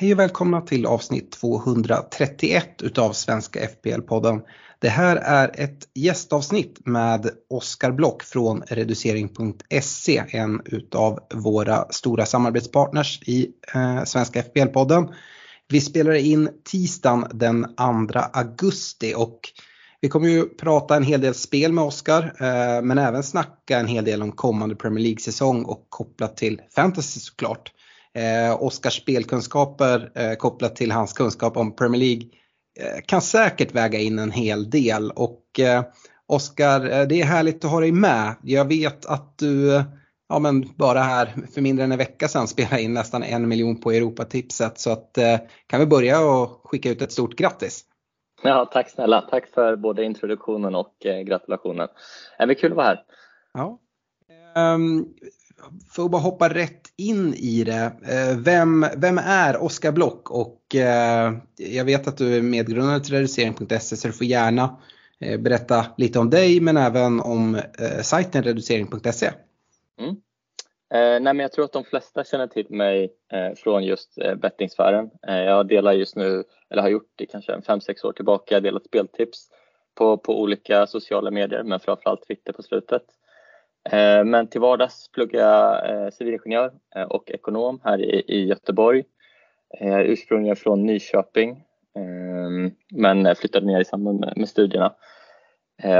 Hej och välkomna till avsnitt 231 utav Svenska FPL-podden. Det här är ett gästavsnitt med Oskar Block från reducering.se, en utav våra stora samarbetspartners i eh, Svenska FPL-podden. Vi spelar in tisdagen den 2 augusti och vi kommer ju prata en hel del spel med Oskar eh, men även snacka en hel del om kommande Premier League-säsong och kopplat till fantasy såklart. Eh, Oskars spelkunskaper eh, kopplat till hans kunskap om Premier League eh, kan säkert väga in en hel del. Och eh, Oskar, eh, det är härligt att ha dig med. Jag vet att du eh, ja, men bara här för mindre än en vecka sedan spelade in nästan en miljon på Europatipset. Så att, eh, kan vi börja och skicka ut ett stort grattis. Ja, tack snälla. Tack för både introduktionen och gratulationen. Det är kul att vara här. Ja. Ehm, för att bara hoppa rätt in i det. Eh, vem, vem är Oskar Block? Och eh, jag vet att du är medgrundare till reducering.se så du får gärna eh, berätta lite om dig men även om sajten reducering.se. Mm. Eh, nej, men jag tror att de flesta känner till mig eh, från just eh, bettingsfären. Eh, jag delar just nu, eller har gjort det kanske en 5-6 år tillbaka, delat speltips på, på olika sociala medier men framförallt Twitter på slutet. Eh, men till vardags pluggar jag eh, civilingenjör eh, och ekonom här i, Göteborg. Jag är ursprungligen från Nyköping ehm, men flyttade ner i samband med, studierna.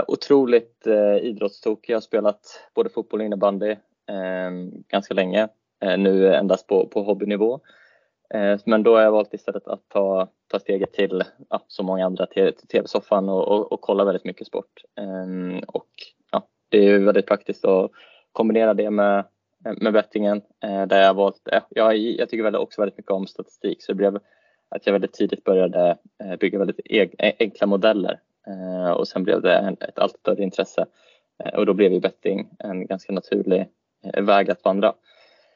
Otroligt idrottstokig. Jag har spelat både fotboll och innebandy ehm, ganska länge. Nu endast på, på hobbynivå. Men då har jag valt istället att ta, ta steget till, ja, som många andra, till, till tv-soffan och, och, och kolla väldigt mycket sport. Ehm, och det är väldigt praktiskt att kombinera det med, med bettingen eh, där jag valt, eh, jag, jag tycker väldigt, också väldigt mycket om statistik så det blev att jag väldigt tidigt började eh, bygga väldigt eg, enkla modeller och sen blev det en, ett allt större intresse och då blev ju betting en ganska naturlig väg att vandra.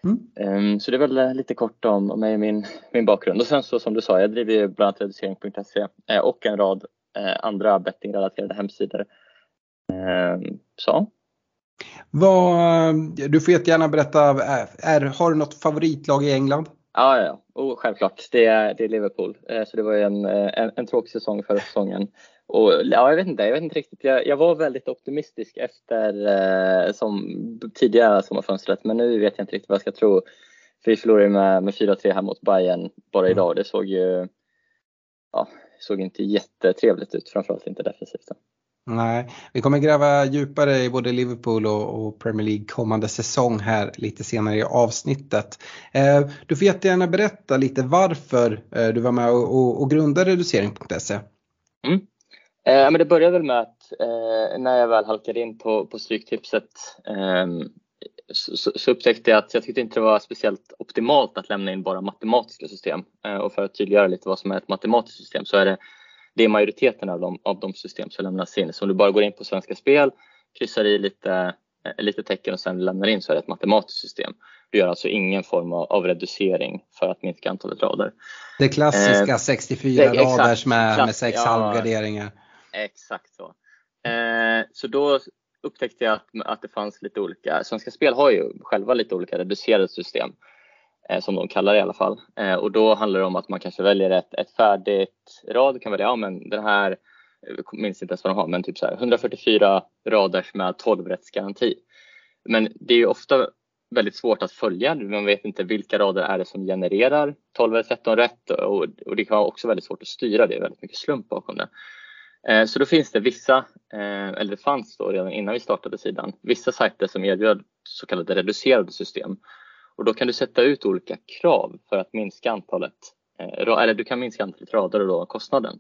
Mm. Ehm, Så det är väl lite kort om, om mig och min, min bakgrund. Och sen så som du sa, jag driver ju bland annat reducering.se och en rad andra bettingrelaterade hemsidor. Ehm, Så, Vad, du får jättegärna berätta, är, är, har du något favoritlag i England? ja, ja, ja. Och självklart, det är, det är Liverpool. Eh, Så det var ju en, eh, en, en tråkig säsong förra säsongen. Och ja, jag vet inte, jag vet inte riktigt. Jag, jag var väldigt optimistisk efter eh, som tidigare sommarfönstret, men nu vet jag inte riktigt vad jag ska tro. För vi förlorade med, med 4-3 här mot Bayern bara idag. Det såg ju ja, såg inte jättetrevligt ut, framförallt inte defensivt. Nej, vi kommer gräva djupare i både Liverpool och, Premier League kommande säsong här lite senare i avsnittet. Eh, du får jättegärna berätta lite varför eh, du var med och, och grundade reducering.se. Mm. Eh, men det började väl med att eh, när jag väl halkade in på, på Stryktipset eh, så, så- så upptäckte jag att jag tyckte inte det var speciellt optimalt att lämna in bara matematiska system. Eh, och för att tydliggöra lite vad som är ett matematiskt system så är det, det är majoriteten av de, av de system som lämnas in. Så om du bara går in på Svenska Spel, kryssar i lite, eh, lite tecken och sen lämnar in så är det ett matematiskt system. Du gör alltså ingen form av, av reducering för att minska antalet rader. Det klassiska Eh, 64 det- raders med, med Klass- sex ja. halvgarderingar. Exakt så. Eh, så då upptäckte jag att, att det fanns lite olika, Svenska Spel har ju själva lite olika reducerade system Eh, som de kallar det i alla fall. Eh, och då handlar det om att man kanske väljer ett, ett färdigt rad, du kan välja, ja men den här, jag minns inte ens vad de har, men typ så här 144 rader med 12-rättsgaranti. Men det är ju ofta väldigt svårt att följa. Man vet inte vilka rader är det som genererar 12 eller 13 rätt och, och det kan vara också väldigt svårt att styra. Det är väldigt mycket slump bakom det. Eh, så då finns det vissa, eller det fanns då redan innan vi startade sidan, vissa sajter som erbjöd så kallade reducerade system. Och då kan du sätta ut olika krav för att minska antalet, eh, eller du kan minska antalet rader och då kostnaden.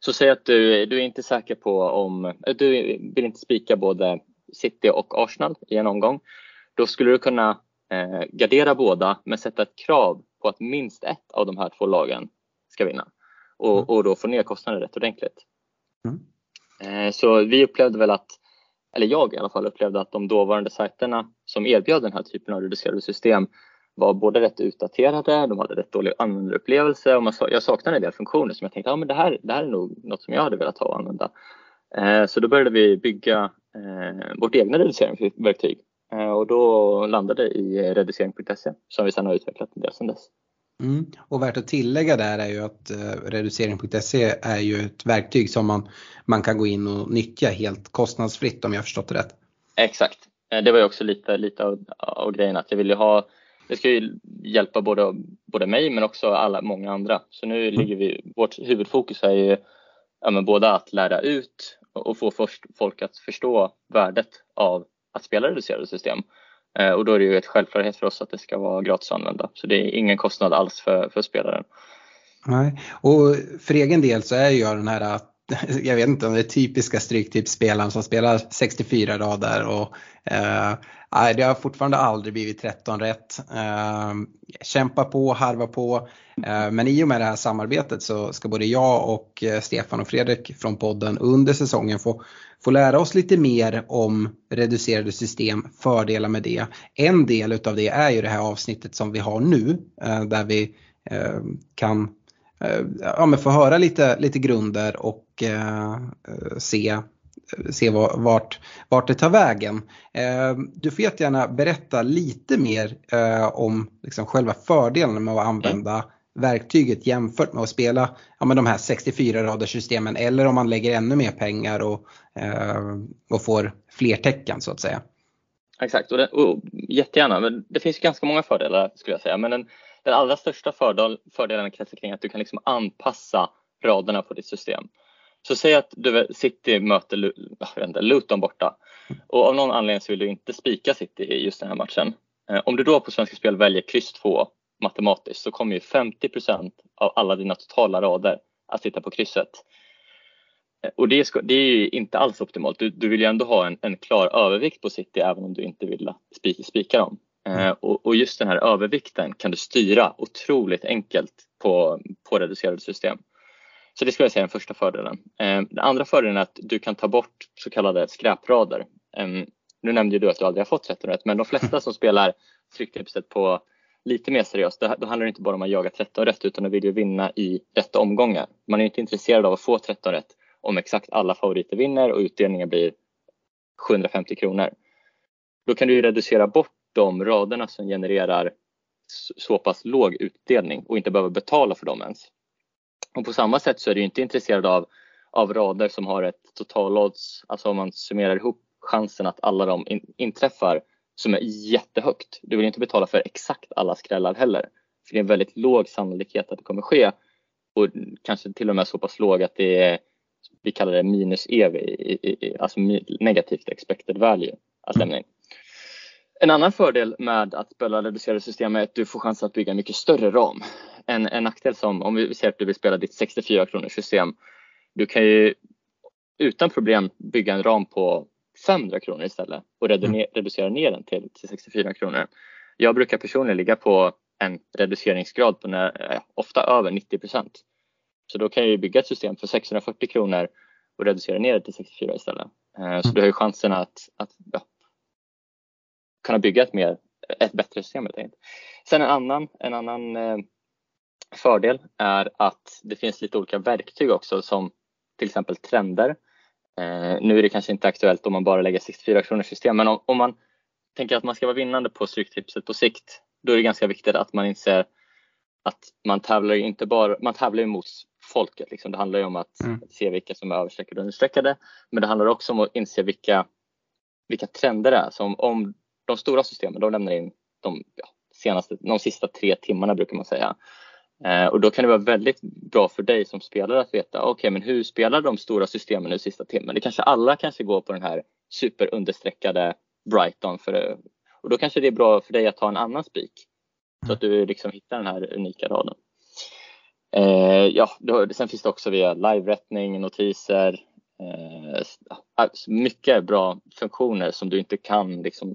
Så säg att du, du är inte säker på om, eh, du vill inte spika både City och Arsenal i en omgång. Då skulle du kunna eh, gardera båda men sätta ett krav på att minst ett av de här två lagen ska vinna. Och, och då få ner kostnaden rätt ordentligt. Mm. Eh, Så vi upplevde väl att eller jag i alla fall upplevde att de dåvarande sajterna som erbjöd den här typen av reducerade system var både rätt utdaterade, de hade rätt dålig användarupplevelse och man, jag saknade en del funktioner som jag tänkte, ja men det här, det här är nog något som jag hade velat ha och använda. Eh, så då började vi bygga eh, vårt egna reduceringsverktyg eh, och då landade i reducering.se som vi sedan har utvecklat en del sedan dess. Mm. Och värt att tillägga där är ju att eh, reducering.se är ju ett verktyg som man, man kan gå in och nyttja helt kostnadsfritt om jag förstått det rätt. Exakt. Eh, det var ju också lite, lite av, av grejen att jag ville ha det ska ju hjälpa både, både mig men också alla många andra. Så nu mm. ligger vi, vårt huvudfokus är ju ja, både att lära ut och få folk att förstå värdet av att spela reducerade system. Eh, och då är det ju ett självklarhet för oss att det ska vara gratis att använda. Så det är ingen kostnad alls för, för spelaren. Nej, och för egen del så är jag den här jag vet inte om det är typiska stryktipsspelaren som spelar 64 rader och eh, det har fortfarande aldrig blivit 13 rätt. Eh, kämpa på, harva på. Eh, men i och med det här samarbetet så ska både jag och eh, Stefan och Fredrik från podden under säsongen få, få lära oss lite mer om reducerade system, fördelar med det. En del utav det är ju det här avsnittet som vi har nu eh, där vi eh, kan Eh, ja, men få höra lite, lite grunder och eh, se, se vart, vart det tar vägen. Eh, du får jättegärna berätta lite mer eh, om liksom själva fördelarna med att använda verktyget jämfört med att spela ja, med de här 64 raders systemen eller om man lägger ännu mer pengar och, eh, och får fler tecken så att säga. Exakt, och, det, och jättegärna. Men det finns ganska många fördelar skulle jag säga. Men en, den allra största fördel, fördelen kretsar kring att du kan liksom anpassa raderna på ditt system. Så säg att du City möter inte, Luton borta och av någon anledning så vill du inte spika City i just den här matchen. Eh, om du då på Svenska Spel väljer kryss 2 matematiskt så kommer ju 50% av alla dina totala rader att sitta på krysset. Eh, och det är, det är inte alls optimalt. Du, du vill ju ändå ha en, en, klar övervikt på City även om du inte vill spika dem. Eh, och, och, just den här övervikten kan du styra otroligt enkelt på, på reducerade system. Så det skulle jag säga är den första fördelen. Eh, den andra fördelen är att du kan ta bort så kallade skräprader. Nu nämnde du att du aldrig har fått 13 rätt men de flesta som spelar Stryktipset på lite mer seriöst, då, då handlar det inte bara om att jaga 13 rätt utan de vill ju vinna i rätta omgångar. Man är inte intresserad av att få 13 rätt om exakt alla favoriter vinner och utdelningen blir 750 kronor. Då kan du reducera bort de raderna som genererar så pass låg utdelning och inte behöver betala för dem ens. Och på samma sätt så är du inte intresserad av, av rader som har ett totalodds, alltså om man summerar ihop chansen att alla de in, inträffar som är jättehögt. Du vill inte betala för exakt alla skrällar heller. För det är en väldigt låg sannolikhet att det kommer ske och kanske till och med så pass låg att det är, vi kallar det minus EV, alltså negativt expected value att lämna in. En annan fördel med att spela reducerade system är att du får chans att bygga en mycket större ram. En, en nackdel som, om vi säger att du vill spela ditt 64 kronors system, du kan ju utan problem bygga en ram på 500 kronor istället och mm. reducera ner den till, till 64 kronor. Jag brukar personligen ligga på en reduceringsgrad på när, ofta över 90 procent. Så då kan jag bygga ett system för 640 kronor och reducera ner det till 64 istället. Eh, så mm. du har ju chansen att, att ja, kunna bygga ett, mer, ett bättre system helt enkelt. Sen en annan, en annan eh, fördel är att det finns lite olika verktyg också som till exempel trender. Eh, nu är det kanske inte aktuellt om man bara lägger 64 kronors system men om, om man tänker att man ska vara vinnande på Stryktipset på sikt då är det ganska viktigt att man inser att man tävlar inte bara, man tävlar mot folket. Liksom. Det handlar ju om att mm. se vilka som är överstreckade och understreckade. Men det handlar också om att inse vilka, vilka trender det är. Så om, om de stora systemen de lämnar in de, ja, senaste, de sista tre timmarna brukar man säga. Eh, och då kan det vara väldigt bra för dig som spelare att veta, okej okay, men hur spelar de stora systemen nu sista timmen? Det kanske alla kanske går på den här superunderstreckade Brighton för, och då kanske det är bra för dig att ta en annan spik så att du liksom hittar den här unika raden. Eh, ja, då, sen finns det också via live-rättning, notiser, eh, mycket bra funktioner som du inte kan liksom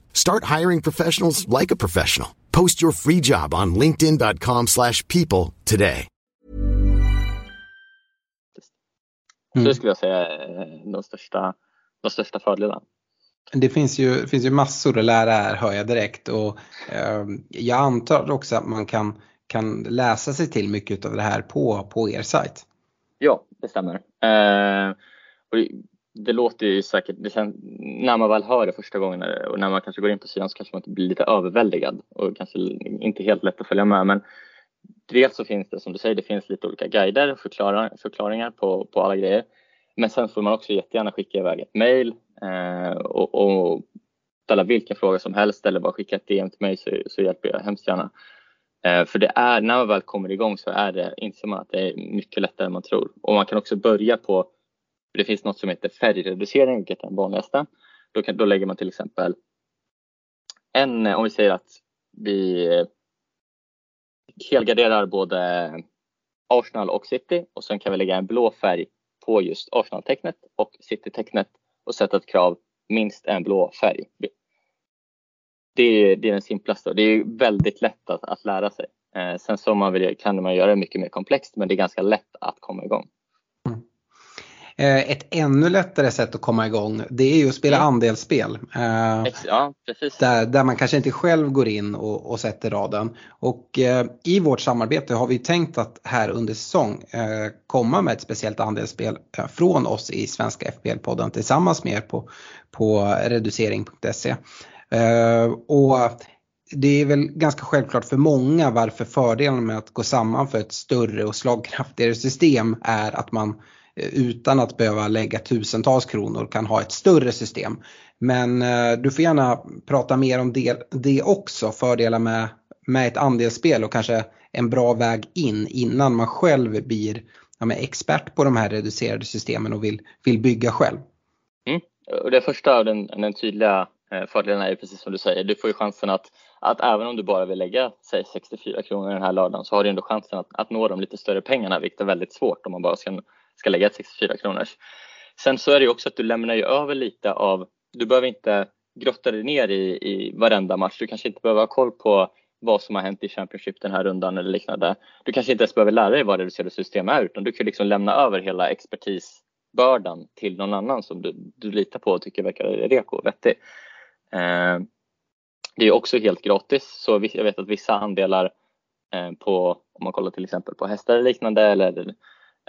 Start hiring professionals like a professional. Post your free job on linkedin.com/people slash people today. Så Mm. det skulle jag säga är de största, de största fördelarna. Det finns ju, finns ju massor att lära här hör jag direkt och eh, jag antar också att man kan, kan läsa sig till mycket av det här på, på er sajt. Ja, det stämmer. Eh, och det- låter ju säkert, det känns, när man väl hör det första gången eh, och när man kanske går in på sidan så kanske man blir lite överväldigad och kanske inte helt lätt att följa med. Men dels så finns det som du säger, det finns lite olika guider och förklaringar, förklaringar på, på alla grejer. Men sen får man också jättegärna skicka iväg ett mejl eh, och, och ställa vilken fråga som helst eller bara skicka ett DM till mig så, så hjälper jag hemskt gärna. Eh, för det är, när man väl kommer igång så är det, inser man att det är mycket lättare än man tror. Och man kan också börja på, det finns något som heter färgreducering, vilket är den vanligaste. Då, kan, då lägger man till exempel en, om vi säger att vi helgarderar både Arsenal och City och sen kan vi lägga en blå färg på just Arsenal-tecknet och City-tecknet och sätta ett krav minst en blå färg. Det är, det är den simplaste och det är väldigt lätt att, att lära sig. Eh, sen så man vill, kan man göra det mycket mer komplext men det är ganska lätt att komma igång. Eh, ett ännu lättare sätt att komma igång det är ju att spela Mm. andelsspel. Eh, Ja, precis. där, där man kanske inte själv går in och, och sätter raden. Och eh, i vårt samarbete har vi tänkt att här under säsong eh, komma med ett speciellt andelsspel eh, från oss i Svenska FPL-podden tillsammans med er på, på reducering.se. Och det är väl ganska självklart för många varför fördelen med att gå samman för ett större och slagkraftigare system är att man utan att behöva lägga tusentals kronor kan ha ett större system. Men eh, du får gärna prata mer om det, det också, fördelar med, med ett andelsspel och kanske en bra väg in innan man själv blir ja, expert på de här reducerade systemen och vill, vill bygga själv. Mm. Och det första och den, den tydliga eh, fördelen är ju precis som du säger, du får ju chansen att, att även om du bara vill lägga säg 64 kronor den här lördagen så har du ändå chansen att, att nå de lite större pengarna vilket är väldigt svårt om man bara ska, ska lägga ett 64 kronors. Sen så är det ju också att du lämnar ju över lite av, du behöver inte grotta dig ner i, i varenda match, du kanske inte behöver ha koll på vad som har hänt i Championship den här rundan eller liknande. Du kanske inte ens behöver lära dig vad reducerade system är utan du kan liksom lämna över hela expertisbördan till någon annan som du, du litar på och tycker verkar reko och vettig. Eh, det är också helt gratis så jag vet att vissa andelar eh, på, om man kollar till exempel på hästar eller liknande eller,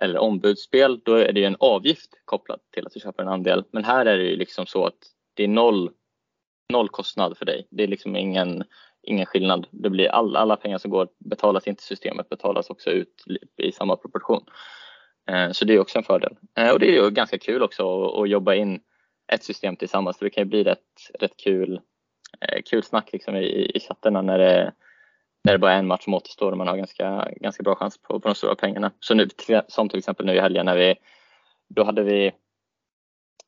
eller ombudsspel, då är det ju en avgift kopplad till att du köper en andel. Men här är det ju liksom så att det är noll, noll kostnad för dig. Det är liksom ingen, ingen skillnad. Det blir all, alla pengar som går betalas inte systemet betalas också ut i samma proportion. Eh, så det är också en fördel. Eh, och det är ju ganska kul också att- jobba in ett system tillsammans. Så det kan ju bli rätt, rätt kul, eh, kul snack liksom i, i chattarna när det, när det bara är en match som återstår och man har ganska, ganska bra chans på, på de stora pengarna. Så nu, som till exempel nu i helgen när vi, då hade vi,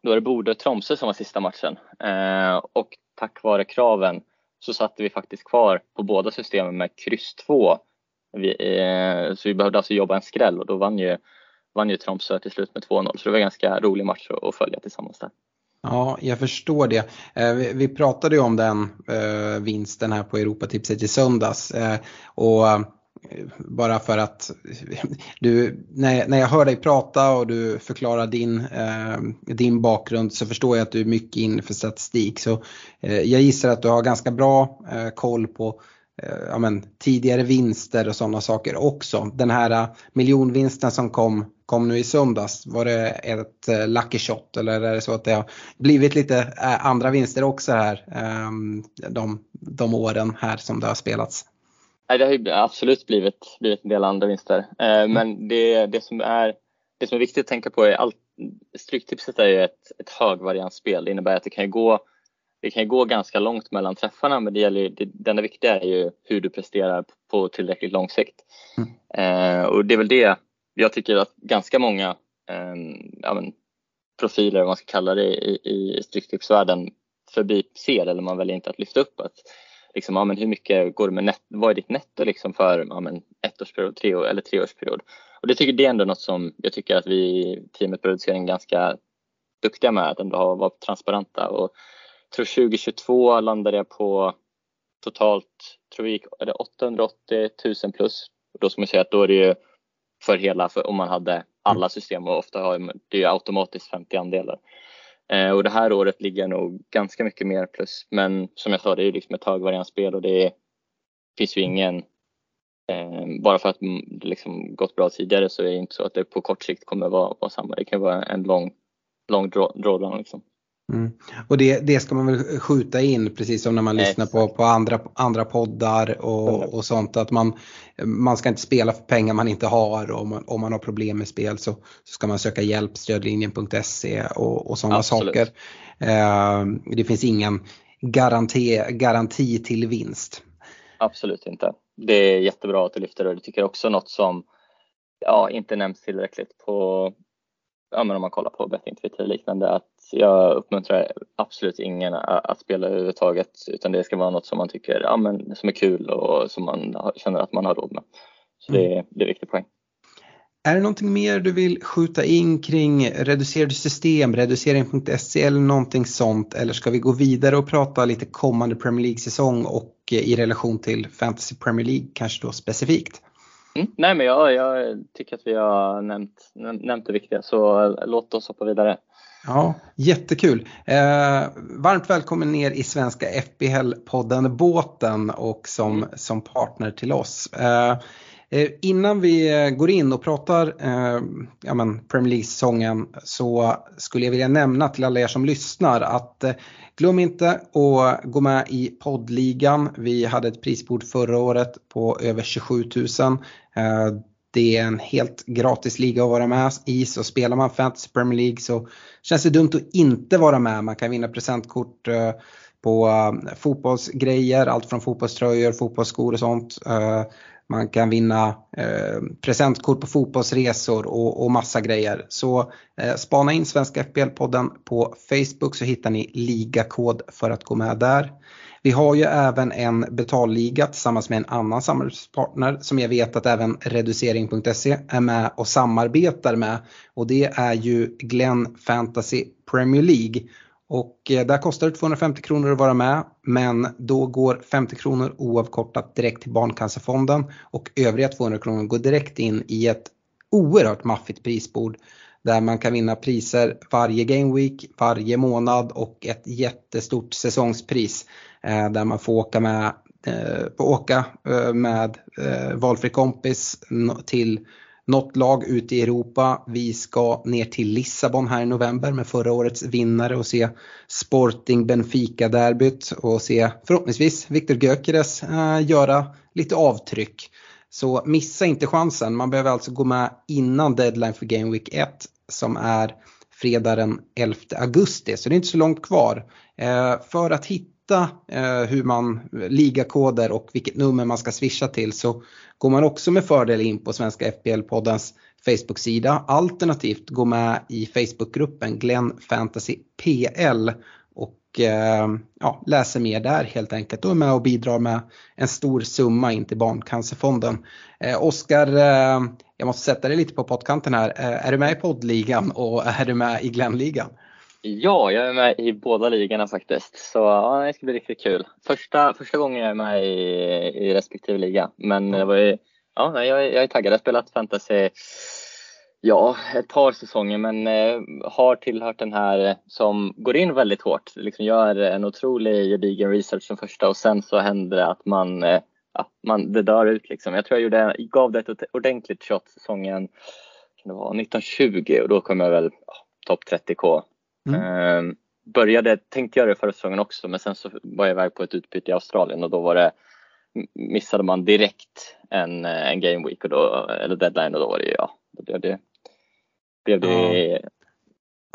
då var det Bodö-Tromsö som var sista matchen eh, och tack vare kraven så satte vi faktiskt kvar på båda systemen med kryss 2. Vi, eh, så vi behövde alltså jobba en skräll och då vann ju, vann ju Tromsö till slut med 2-0 så det var en ganska rolig match att, att följa tillsammans där. Ja, jag förstår det. Eh, vi, pratade ju om den eh, vinsten här på Europatipset i söndags. Eh, och bara för att du, när, jag hör dig prata och du förklarar din, din bakgrund så förstår jag att du är mycket inne för statistik. Så jag gissar att du har ganska bra koll på ja, men, tidigare vinster och sådana saker också. Den här miljonvinsten som kom, kom nu i söndags, var det ett eh, lucky shot eller är det så att det har blivit lite eh, andra vinster också här eh, de, de åren här som det har spelats? Nej, det har ju absolut blivit, blivit en del andra vinster. Eh, Men det, det, som är, det som är viktigt att tänka på är allt, Stryktipset är ju ett, ett högvariansspel. Det innebär att det kan ju gå det kan gå ganska långt mellan träffarna men det gäller det, det enda viktiga är ju hur du presterar på tillräckligt lång sikt. Mm. Eh, och det är väl det jag tycker att ganska många eh, ja, men, profiler, vad man ska kalla det, i, i stryktipsvärlden förbiser eller man väljer inte att lyfta upp att liksom, ja, men hur mycket går det med net, vad är ditt netto liksom för ja, men ettårsperiod tre eller treårsperiod? Och det tycker det är ändå något som jag tycker att vi i teamet producerar en ganska duktiga med att ändå ha, vara transparenta och jag tror 2022 landade jag på totalt, tror vi är det 880 000 plus. Och då ska man säga att då är det ju för hela, för om man hade alla system och ofta har det ju automatiskt 50 andelar. Eh, och det här året ligger nog ganska mycket mer plus. Men som jag sa, det är ju liksom ett högvariansspel och det är, finns ju ingen eh, bara för att det liksom gått bra tidigare så är det inte så att det på kort sikt kommer vara, vara samma. Det kan vara en lång, lång drawdown liksom. Mm. Och det, det ska man väl skjuta in precis som när man lyssnar på, på andra, andra poddar och, och sånt att man, man ska inte spela för pengar man inte har och om man, om man har problem med spel så, så ska man söka hjälp, stödlinjen.se och, och sådana saker. Eh, det finns ingen garanti, garanti till vinst. Absolut inte. Det är jättebra att du lyfter det och det tycker jag också något som ja, inte nämns tillräckligt på, ja, men om man kollar på betting Twitter och liknande, att jag uppmuntrar absolut ingen att spela överhuvudtaget utan det ska vara något som man tycker ja, men, som är kul och som man känner att man har råd med. Så det, mm. det är en viktig poäng. Är det någonting mer du vill skjuta in kring reducerade system, reducering.se eller någonting sånt? Eller ska vi gå vidare och prata lite kommande Premier League-säsong och i relation till Fantasy Premier League kanske då specifikt? Mm. Nej men jag, jag, tycker att vi har nämnt, nämnt det viktiga så låt oss hoppa vidare. Ja, jättekul. Eh, varmt välkommen ner i svenska FBL-podden Båten och som, mm. som partner till oss. Eh, eh, Eh, innan vi eh, går in och pratar eh, ja, men Premier League-säsongen så skulle jag vilja nämna till alla er som lyssnar att eh, glöm inte att gå med i poddligan. Vi hade ett prisbord förra året på över 27 000. Eh, det är en helt gratis liga att vara med i så spelar man Fantasy Premier League så känns det dumt att inte vara med. Man kan vinna presentkort på fotbollsgrejer, allt från fotbollströjor, fotbollsskor och sånt. Man kan vinna eh, presentkort på fotbollsresor och, och massa grejer. Så eh, spana in Svenska FBL-podden på Facebook så hittar ni ligakod för att gå med där. Vi har ju även en betalliga tillsammans med en annan samarbetspartner som jag vet att även reducering.se är med och samarbetar med och det är ju Glenn Fantasy Premier League. Och eh, där kostar det 250 kronor att vara med men då går 50 kronor oavkortat direkt till Barncancerfonden och övriga 200 kronor går direkt in i ett oerhört maffigt prisbord där man kan vinna priser varje game week, varje månad och ett jättestort säsongspris eh, där man får åka med, eh, åka med valfri kompis till något lag ute i Europa. Vi ska ner till Lissabon här i november med förra årets vinnare och se Sporting Benfica-derbyt och se förhoppningsvis Viktor Gyökeres eh, göra lite avtryck. Så missa inte chansen. Man behöver alltså gå med innan deadline för Game Week 1 som är fredag den 11 augusti. Så det är inte så långt kvar. Eh, för att hitta hitta eh, hur man, eh, ligakoder och vilket nummer man ska swisha till så går man också med fördel in på Svenska FPL-poddens Facebook-sida. Alternativt gå med i Facebookgruppen Glenn Fantasy PL och eh, ja, läser mer där helt enkelt och är med och bidrar med en stor summa in till Barncancerfonden. Eh, Oskar, eh, jag måste sätta dig lite på pottkanten här. Eh, är du med i poddligan och är du med i Glennligan? Ja, jag är med i båda ligorna faktiskt. Så ja, det ska bli riktigt kul. Första, första gången jag är med i, i respektive liga. Men det var ju, ja, jag, jag är taggad. Jag har spelat fantasy Ja, ett par säsonger men eh, har tillhört den här som går in väldigt hårt. Liksom gör en otrolig gedigen research som första och sen så händer det att man, eh, ja, man det dör ut liksom. Jag tror jag gjorde, gav det ett ordentligt shot säsongen kan det vara, 1920 och då kom jag väl ja, topp 30k Mm. Ehm, började, tänkte göra det förra säsongen också men sen så var jag iväg på ett utbyte i Australien och då var det missade man direkt en, en game week och då, eller deadline och då var det ja, då blev det, blev det ja.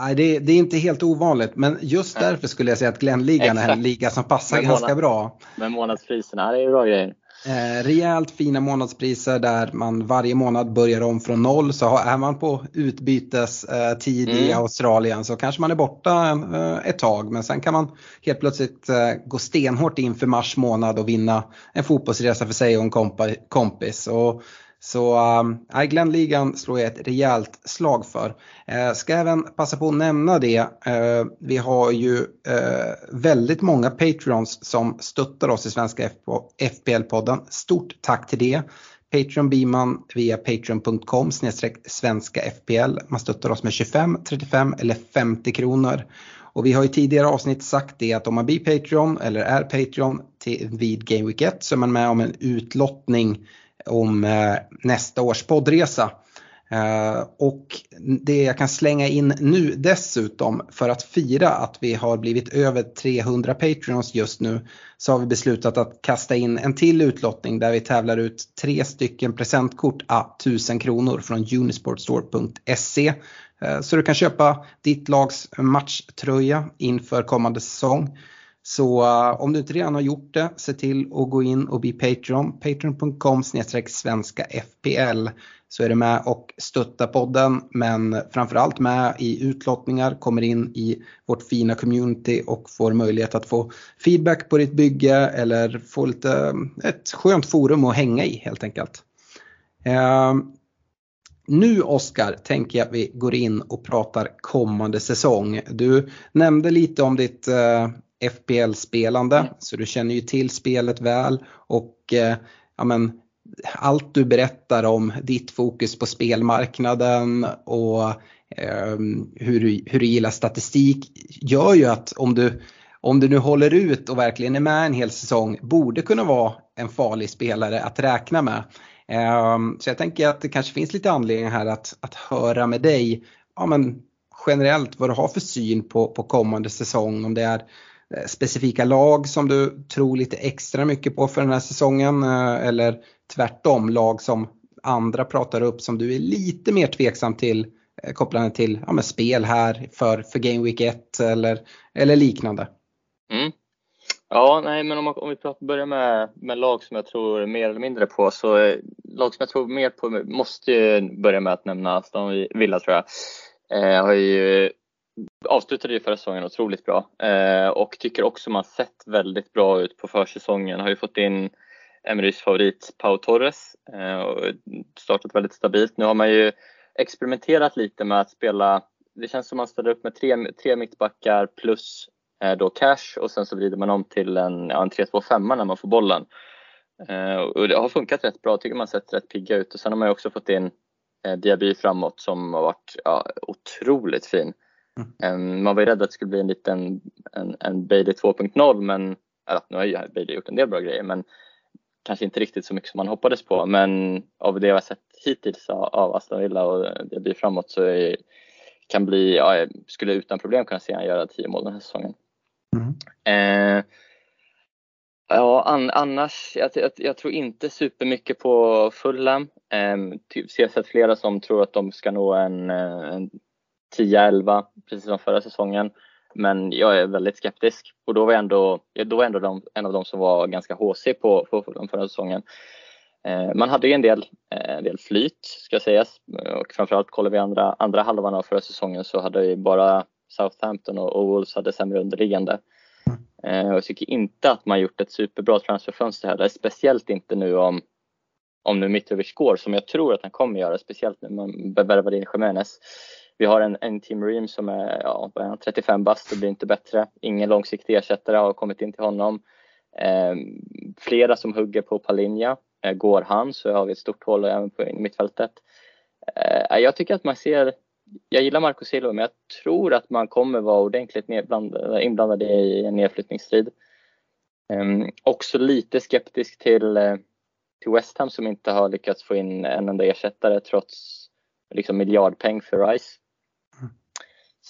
Nej, det, det, är inte helt ovanligt, men just därför skulle jag säga att Glenligan är en liga som passar ganska bra. Med månadspriserna, det är bra grejer. Eh, rejält fina månadspriser där man varje månad börjar om från noll. Så är man på utbytestid i mm. Australien så kanske man är borta eh, ett tag. Men sen kan man helt plötsligt eh, gå stenhårt in för mars månad och vinna en fotbollsresa för sig och en kompis. Och så äh, Glenligan slår jag ett rejält slag för. Äh, ska även passa på att nämna det. Äh, vi har ju äh, väldigt många Patreons som stöttar oss i Svenska FPL-podden. Stort tack till det. Patreon blir man via patreon.com svenska FPL. Man stöttar oss med 25, 35 eller 50 kronor. Och vi har i tidigare avsnitt sagt det att om man blir Patreon eller är Patreon till, vid Game Week 1 så är man med om en utlottning om eh, nästa års poddresa. Eh, och det jag kan slänga in nu dessutom för att fira att vi har blivit över 300 Patreons just nu så har vi beslutat att kasta in en till utlottning där vi tävlar ut tre stycken presentkort à 1000 kronor från unisportstore.se. Eh, så du kan köpa ditt lags matchtröja inför kommande säsong. Så uh, om du inte redan har gjort det, se till att gå in och bli Patreon. Patreon.com svenska FPL. Så är du med och stöttar podden men framförallt med i utlottningar, kommer in i vårt fina community och får möjlighet att få feedback på ditt bygge eller få lite, eh, ett skönt forum att hänga i helt enkelt. Uh, nu Oskar tänker jag att vi går in och pratar kommande säsong. Du nämnde lite om ditt uh, FPL-spelande mm. så du känner ju till spelet väl och eh, ja, men, allt du berättar om ditt fokus på spelmarknaden och eh, hur, du, hur du gillar statistik gör ju att om du, om du nu håller ut och verkligen är med en hel säsong borde kunna vara en farlig spelare att räkna med. Eh, så jag tänker att det kanske finns lite anledning här att, att höra med dig ja, men generellt vad du har för syn på, på kommande säsong. Om det är Eh, specifika lag som du tror lite extra mycket på för den här säsongen eh, eller tvärtom lag som andra pratar upp som du är lite mer tveksam till eh, kopplande till ja, spel här för, för Game Week 1 eller, eller liknande? Mm. Ja, nej, men om, om vi pratar, börjar med, med lag som jag tror mer eller mindre på så lag som jag tror mer på måste ju börja med att nämna Aston Villa tror jag. Eh, har ju avslutade ju förra säsongen otroligt bra eh, och tycker också man sett väldigt bra ut på försäsongen. Har ju fått in Emerys favorit Pau Torres eh, och startat väldigt stabilt. Nu har man ju experimenterat lite med att spela, det känns som man ställer upp med tre, tre mittbackar plus eh, då cash och sen så vrider man om till en, ja, en 3-2-5 när man får bollen. Eh, och det har funkat rätt bra, tycker man sett rätt pigga ut och sen har man ju också fått in eh, Diaby framåt som har varit ja, otroligt fin. Mm. Man var ju rädd att det skulle bli en liten en, en Bailey 2.0 men eller, nu har ju Bailey gjort en del bra grejer men kanske inte riktigt så mycket som man hoppades på men av det jag har sett hittills av Aston Villa och det blir framåt så är, kan bli, ja, jag skulle utan problem kunna se han göra 10 mål den här säsongen. Mm. Eh, ja, an, annars, jag, jag, jag, tror inte supermycket på Fulham. Eh, typ, har sett flera som tror att de ska nå en, en 10-11 precis som förra säsongen. Men jag är väldigt skeptisk och då var jag ändå, då var ändå de, en av de som var ganska HC på, på den förra säsongen. Eh, man hade ju en del, eh, en del flyt ska sägas och framförallt kollar vi andra, andra halvan av förra säsongen så hade ju bara Southampton och, och Wolves hade sämre underliggande. Eh, jag tycker inte att man gjort ett superbra transferfönster här, speciellt inte nu om, om nu Mitrovic går som jag tror att han kommer göra, speciellt när man värvar in Jiménez. Vi har en, en Tim Ream som är ja, 35 bast, det blir inte bättre. Ingen långsiktig ersättare har kommit in till honom. Eh, flera som hugger på Palinja. Eh, går han så har vi ett stort hål även på mittfältet. Eh, jag tycker att man ser, jag gillar Marco Silva men jag tror att man kommer vara ordentligt eh, inblandad i en nedflyttningstrid. Eh, också lite skeptisk till, eh, till West Ham som inte har lyckats få in en enda ersättare trots liksom miljardpeng för Rice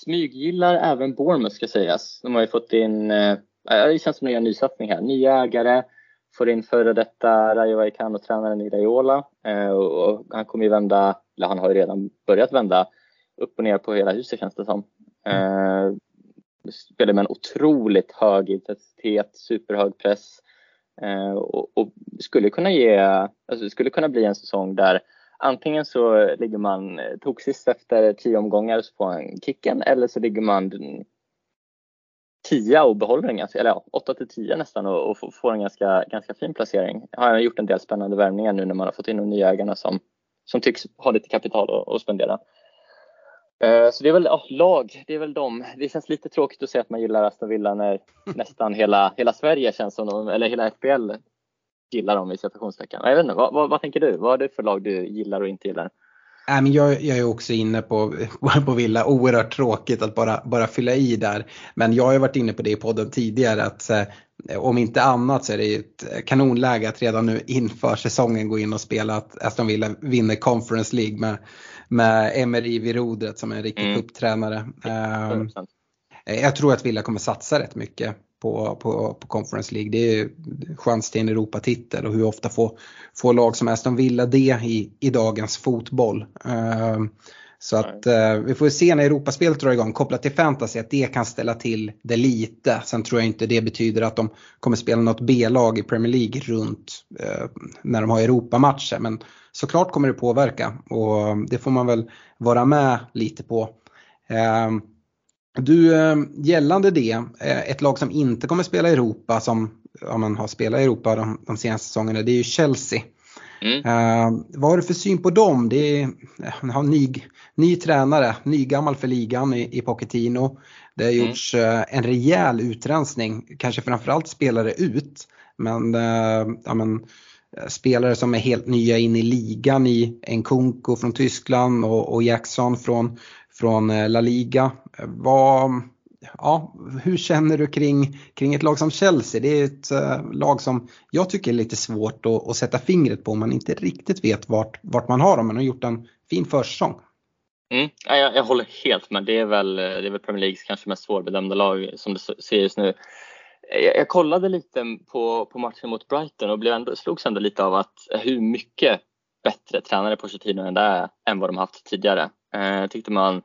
smyggillar även Bournemouth ska sägas. De har ju fått in, eh, det känns som en nysatsning här, nya ägare, får in före detta Rayo Vallecano-tränaren Iraola eh, och han kommer ju vända, eller han har ju redan börjat vända upp och ner på hela huset känns det som. Eh, spelar med en otroligt hög intensitet, superhög press. Eh, och, och, skulle kunna ge, alltså skulle kunna bli en säsong där antingen så ligger man eh, toxiskt efter tio omgångar så får man kicken eller så ligger man tia och behåller den, ganska, eller ja, 8 till 10 nästan och, och får en ganska, ganska fin placering. Har gjort en del spännande värvningar nu när man har fått in de nya ägarna som, som tycks ha lite kapital att, att spendera. Eh, så det är väl oh, lag, det är väl de. Det känns lite tråkigt att säga att man gillar Aston Villa när nästan hela, hela Sverige känns som de, eller hela FBL gillar dem i citationstecken. Jag vet inte, vad, vad, vad tänker du? Vad är det för lag du gillar och inte gillar? Äh, men jag, jag är också inne på, på Villa, oerhört tråkigt att bara, bara fylla i där. Men jag har ju varit inne på det i podden tidigare att eh, om inte annat så är det ett kanonläge att redan nu inför säsongen gå in och spela att Aston Villa vinner Conference League med, med Emery vid rodret som en riktig mm. cuptränare. Um, jag tror att Villa kommer satsa rätt mycket på, på, på Conference League. Det är chans till en Europatitel och hur ofta får, får lag som Aston Villa det i, i dagens fotboll. Uh, så att uh, vi får se när Europaspelet drar igång kopplat till fantasy att det kan ställa till det lite. Sen tror jag inte det betyder att de kommer spela något B-lag i Premier League runt uh, när de har Europamatcher. Men såklart kommer det påverka och det får man väl vara med lite på. Du, eh, gällande det, eh, ett lag som inte kommer spela i Europa som ja, man har spelat i Europa de, de senaste säsongerna, det är ju Chelsea. Mm. Uh, vad har du för syn på dem? Det är, har ny, ny tränare, nygammal för ligan i, i Pochettino. Det har mm. gjorts uh, en rejäl utrensning, kanske framförallt spelare ut. Men, uh, ja, men spelare som är helt nya in i ligan i Nkunku från Tyskland och, och Jackson från, från eh, La Liga. Vad, ja, hur känner du kring, kring ett lag som Chelsea? Det är ett eh, lag som jag tycker är lite svårt att, att sätta fingret på om man inte riktigt vet vart, vart man har dem. Men de har gjort en fin försäsong. Mm, jag, jag håller helt med. Det är väl, det är väl Premier Leagues kanske mest svårbedömda lag som det ser just nu. Jag, jag, kollade lite på, på matchen mot Brighton och blev ändå, slogs ändå lite av att hur mycket bättre tränare Pochettino än det är än vad de haft tidigare. Eh, tyckte man,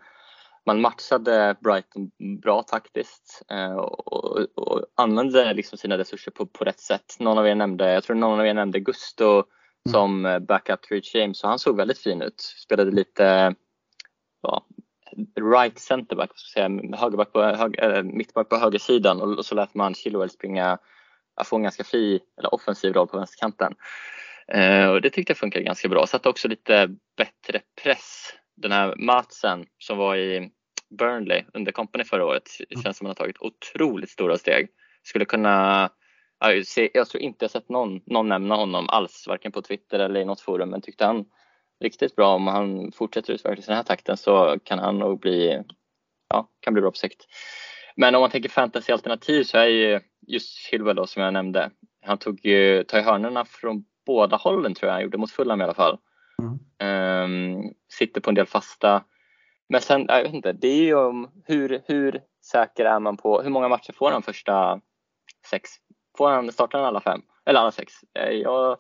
man matchade Brighton bra taktiskt eh, och, och använde liksom sina resurser på, på rätt sätt. Någon av er nämnde, jag tror någon av er nämnde Gusto mm. som eh, backup till Rich James och han såg väldigt fin ut. Spelade lite ja, right centerback, säga, högerback på, hög, äh, mittback på högersidan och, så lät man Chilwell springa, få en ganska fri eller offensiv roll på vänsterkanten. Eh, och det tyckte jag funkade ganska bra. Satte också lite bättre press. Den här Matsen som var i Burnley under Company förra året det känns som att han har tagit otroligt stora steg. Skulle kunna jag tror inte jag sett någon, någon nämna honom alls, varken på Twitter eller i något forum, men tyckte han riktigt bra. Om han fortsätter utvecklas i den här takten så kan han nog bli, ja, kan bli bra på sikt. Men om man tänker fantasyalternativ så är ju just Chilwell då som jag nämnde. Han tog ju, tar ju hörnorna från båda hållen tror jag han gjorde, mot Fulham i alla fall. Mm. Um, sitter på en del fasta. Men sen, jag vet inte, det är ju om hur, hur säker är man på, hur många matcher får han första sex? Får han, startar han alla fem? Eller alla sex? Eh, jag,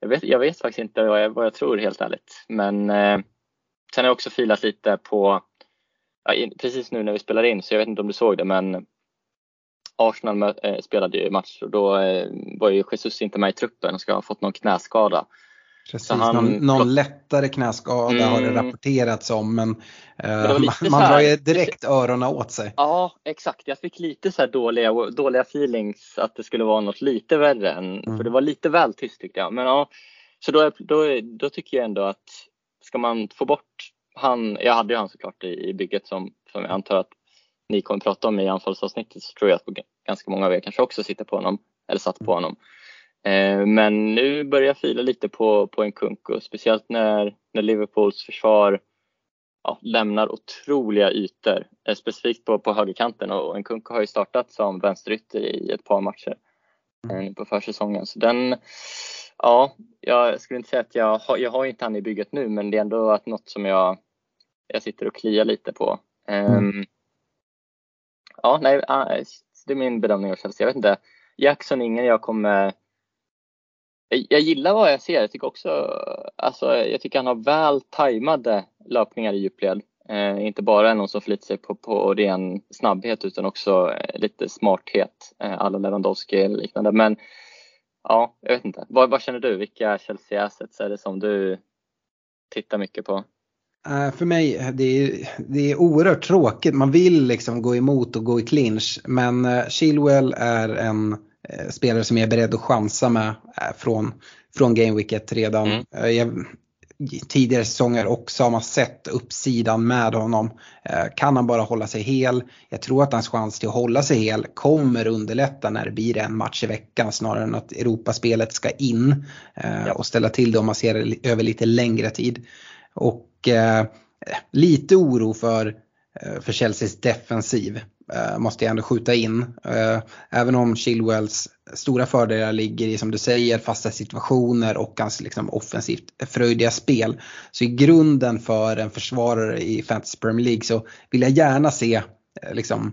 jag, vet, jag vet faktiskt inte vad jag, vad jag tror helt ärligt. Men eh, sen har jag också filat lite på, ja, precis nu när vi spelar in, så jag vet inte om du såg det, men Arsenal eh, spelade ju match och då eh, var ju Jesus inte med i truppen och ska ha fått någon knäskada. Precis, han, någon, någon lättare knäskada mm, har det mm. rapporterats om men, äh, man, man drar ju direkt öronen åt sig. Ja exakt, jag fick lite så dåliga, dåliga feelings att det skulle vara något lite värre än, mm. för det var lite väl tyst tyckte jag. Men ja, så då, då, då tycker jag ändå att ska man få bort han, jag hade ju han såklart i, i bygget som, som jag antar att ni kommer prata om i anfallsavsnittet så tror jag att ganska många av er kanske också sitter på honom eller satt på honom. Eh, men nu börjar jag fila lite på, på en Kunko, speciellt när, när Liverpools försvar ja, lämnar otroliga ytor, eh, specifikt på, på högerkanten och en Kunko har ju startat som vänsterytter i ett par matcher eh, på försäsongen. Så den, ja, jag skulle inte säga att jag har, jag har inte han i bygget nu men det är ändå att något som jag, jag sitter och kliar lite på. Um, ja, nej, ah, det är min bedömning av Chelsea. Jag vet inte. Jackson ingen jag kommer jag gillar vad jag ser. Jag tycker också, alltså, jag tycker han har väl tajmade löpningar i djupled. Eh, inte bara någon som förlitar sig på, på ren snabbhet utan också eh, lite smarthet, eh, alla Lewandowski eller liknande. Men ja, jag vet inte. Vad, vad känner du? Vilka Chelsea assets är det som du tittar mycket på? Eh, för mig, det är, det är oerhört tråkigt. Man vill liksom gå emot och gå i clinch. Men eh, Chilwell är en spelare som jag är beredd att chansa med uh, från, från Game Week 1 redan. Mm. Jag, tidigare säsonger också har man sett uppsidan med honom. Kan han bara hålla sig hel? Jag tror att hans chans till att hålla sig hel kommer underlätta när det blir en match i veckan snarare än att Europaspelet ska in och ställa till det om man ser det över lite längre tid. Och eh, lite oro för, eh, för Chelseas defensiv eh, Eh, måste jag ändå skjuta in. Eh, även om Chilwells stora fördelar ligger i, som du säger, fasta situationer och hans liksom, offensivt fröjdiga spel. Så i grunden för en försvarare i Fantasy Premier League så vill jag gärna se eh, liksom,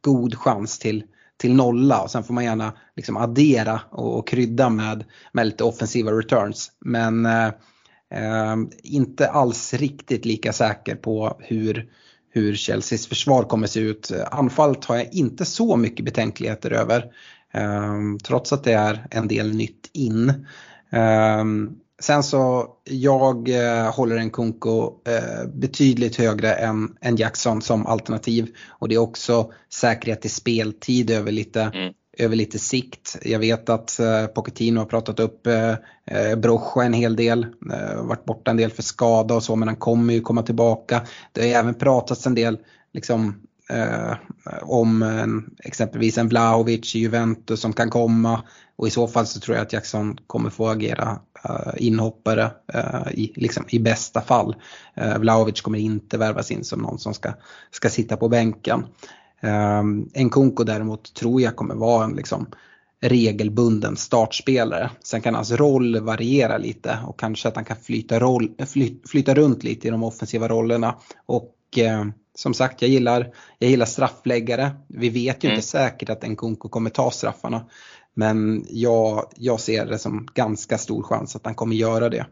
god chans till till nolla och sen får man gärna liksom addera och, och krydda med, med lite offensiva returns. Men eh, Eh, inte alls riktigt lika säker på hur, hur Chelseas försvar kommer se ut. Anfallet har jag inte så mycket betänkligheter över. Ehm, trots att det är en del nytt in. Ehm, sen så, jag eh, håller en Kunko eh, betydligt högre än, än Jackson som alternativ. Och det är också säkerhet i speltid över lite mm över lite sikt. Jag vet att eh, Pochettino har pratat upp eh, eh Brocha en hel del, eh, varit borta en del för skada och så men han kommer ju komma tillbaka. Det har ju även pratats en del liksom, eh, om en, exempelvis en Vlahovic i Juventus som kan komma och i så fall så tror jag att Jackson kommer få agera eh, inhoppare eh, i, liksom, i bästa fall. Eh, Vlahovic kommer inte värvas in som någon som ska, ska sitta på bänken. Um, Nkunku däremot tror jag kommer vara en liksom, regelbunden startspelare. Sen kan hans roll variera lite och kanske att han kan flyta, roll, fly, flyta runt lite i de offensiva rollerna. Och eh, som sagt, jag gillar, jag gillar straffläggare. Vi vet ju mm. inte säkert att Nkunku kommer ta straffarna. Men jag, jag ser det som ganska stor chans att han kommer göra det.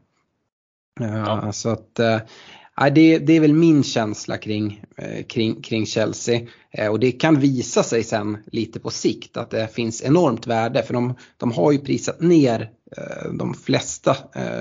Ja. Uh, så att uh, Nej, det, det är väl min känsla kring, eh, kring, kring Chelsea. Eh, och det kan visa sig sen lite på sikt att det finns enormt värde för de, de har ju prisat ner eh, de flesta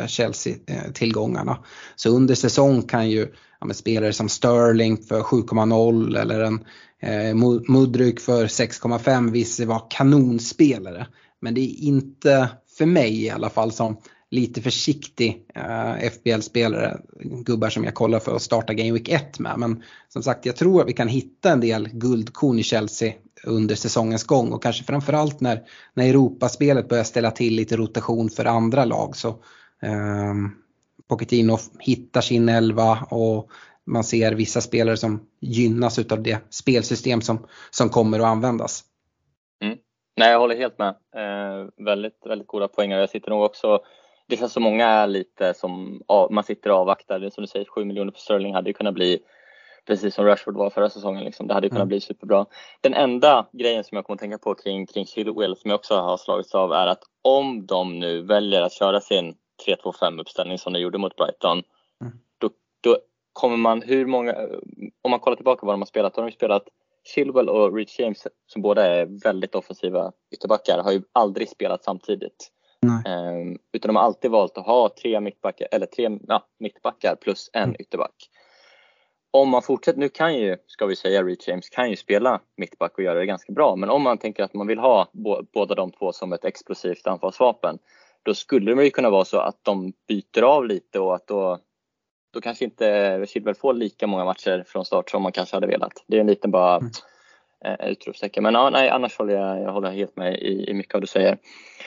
Chelsea-tillgångarna. Så under säsong kan ju ja, spelare som Sterling för 7,0 eller en eh, Mudryk för 6,5 visst vara kanonspelare. Men det är inte för mig i alla fall som lite försiktig eh, FBL-spelare, gubbar som jag kollar för att starta Game Week 1 med. Men som sagt, jag tror att vi kan hitta en del guldkorn i Chelsea under säsongens gång och kanske framförallt när, när Europaspelet börjar ställa till lite rotation för andra lag. Så eh, Pochettino hittar sin elva och man ser vissa spelare som gynnas av det spelsystem som, som kommer att användas. Mm. Nej, jag håller helt med. Eh, väldigt, väldigt goda poäng. Jag sitter nog också det känns som många lite som, man sitter och avvaktar. Som du säger, 7 miljoner på Sterling hade ju kunnat bli precis som Rashford var förra säsongen. Liksom. Det hade ju kunnat mm. bli superbra. Den enda grejen som jag kommer att tänka på kring, kring Chilwell som jag också har slagits av är att om de nu väljer att köra sin 3-2-5 uppställning som de gjorde mot Brighton, mm. då, då kommer man, hur många, om man kollar tillbaka vad de har spelat, då har de spelat Chilwell och Rich James som båda är väldigt offensiva ytterbackar har ju aldrig spelat samtidigt. Um, utan de har alltid valt att ha tre mittbackar, eller tre ja, mittbackar plus en mm. ytterback. Om man fortsätter, nu kan ju, ska vi säga, Reece James kan ju spela mittback och göra det ganska bra. Men om man tänker att man vill ha båda de två som ett explosivt anfallsvapen. Då skulle det ju kunna vara så att de byter av lite och att då, då kanske inte Chilwell får lika många matcher från start som man kanske hade velat. Det är en liten bara mm eh, utropstecken. Men ja, nej, annars håller jag, jag håller helt med i, i mycket av det du säger.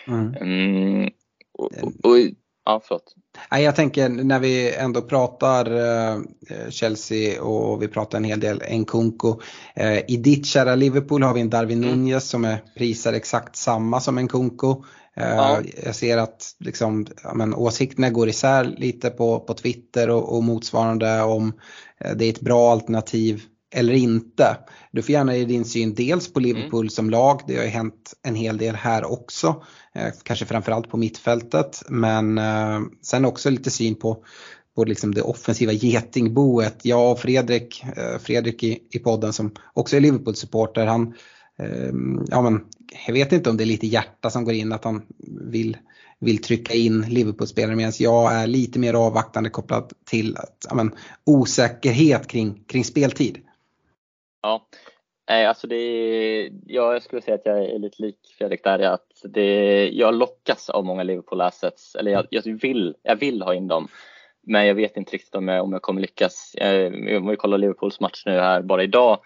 Mm. Mm, och, och, och, ja, förlåt. Jag tänker när vi ändå pratar eh, Chelsea och vi pratar en hel del Nkunku. Eh, I ditt kära Liverpool har vi en Darwin mm. Nunez som är prisad exakt samma som Nkunku. Eh, ja. Jag ser att liksom, ja, men, åsikterna går isär lite på, på Twitter och, och motsvarande om det är ett bra alternativ eller inte. Du får gärna ge din syn dels på Liverpool mm. som lag, det har ju hänt en hel del här också. Eh, kanske framförallt på mittfältet men eh, sen också lite syn på, på liksom det offensiva getingboet. Jag och Fredrik, eh, Fredrik i, i podden som också är Liverpool-supporter, han Ehm, ja men jag vet inte om det är lite hjärta som går in att han vill, vill trycka in Liverpool-spelare medan jag är lite mer avvaktande kopplat till att, ja, men, osäkerhet kring, kring speltid. Ja, alltså det är, ja, jag skulle säga att jag är lite lik Fredrik där. Att det, jag lockas av många Liverpool assets, eller jag, jag, vill, jag vill ha in dem. Men jag vet inte riktigt om jag, om jag kommer lyckas. Om vi kollar Liverpools match nu här bara idag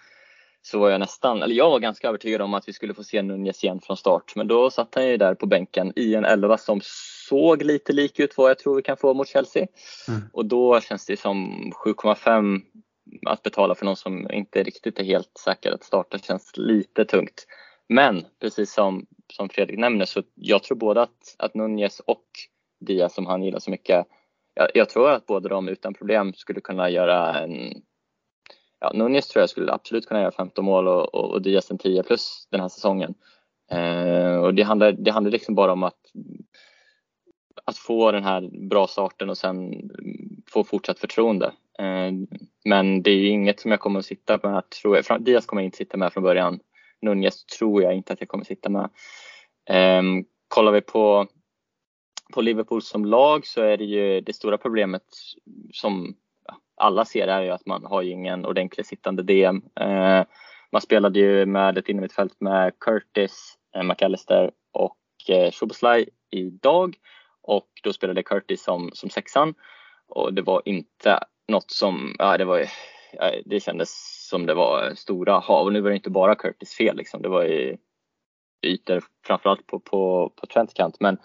så var jag nästan, eller jag var ganska övertygad om att vi skulle få se Nunez igen från start. Men då satt han ju där på bänken i en elva som såg lite lik ut vad jag tror vi kan få mot Chelsea. Mm. Och då känns det som 7,5 att betala för någon som inte riktigt är helt säker att starta känns lite tungt. Men precis som, som Fredrik nämner så jag tror både att, att Nunez och Diaz som han gillar så mycket jag, jag tror att båda de utan problem skulle kunna göra en ja, Nunez tror jag skulle absolut kunna göra 15 mål och, och, och Diaz en 10 plus den här säsongen. Eh, och det handlar, det handlar liksom bara om att, att få den här bra starten och sen få fortsatt förtroende. Eh, men det är inget som jag kommer att sitta med, tror jag. Diaz kommer jag inte sitta med från början. Nunez tror jag inte att jag kommer sitta med. Ehm, kollar vi på, på Liverpool som lag så är det ju det stora problemet som alla ser är ju att man har ju ingen ordentlig sittande DM. Eh, man spelade ju med ett innermittfält med Curtis, eh, McAllister och eh, idag och då spelade Curtis som, som sexan och det var inte något som, ja det var det kändes som det var stora hav. Och nu var det inte bara Curtis fel liksom. Det var ju ytor framförallt på, på, på Trents kant men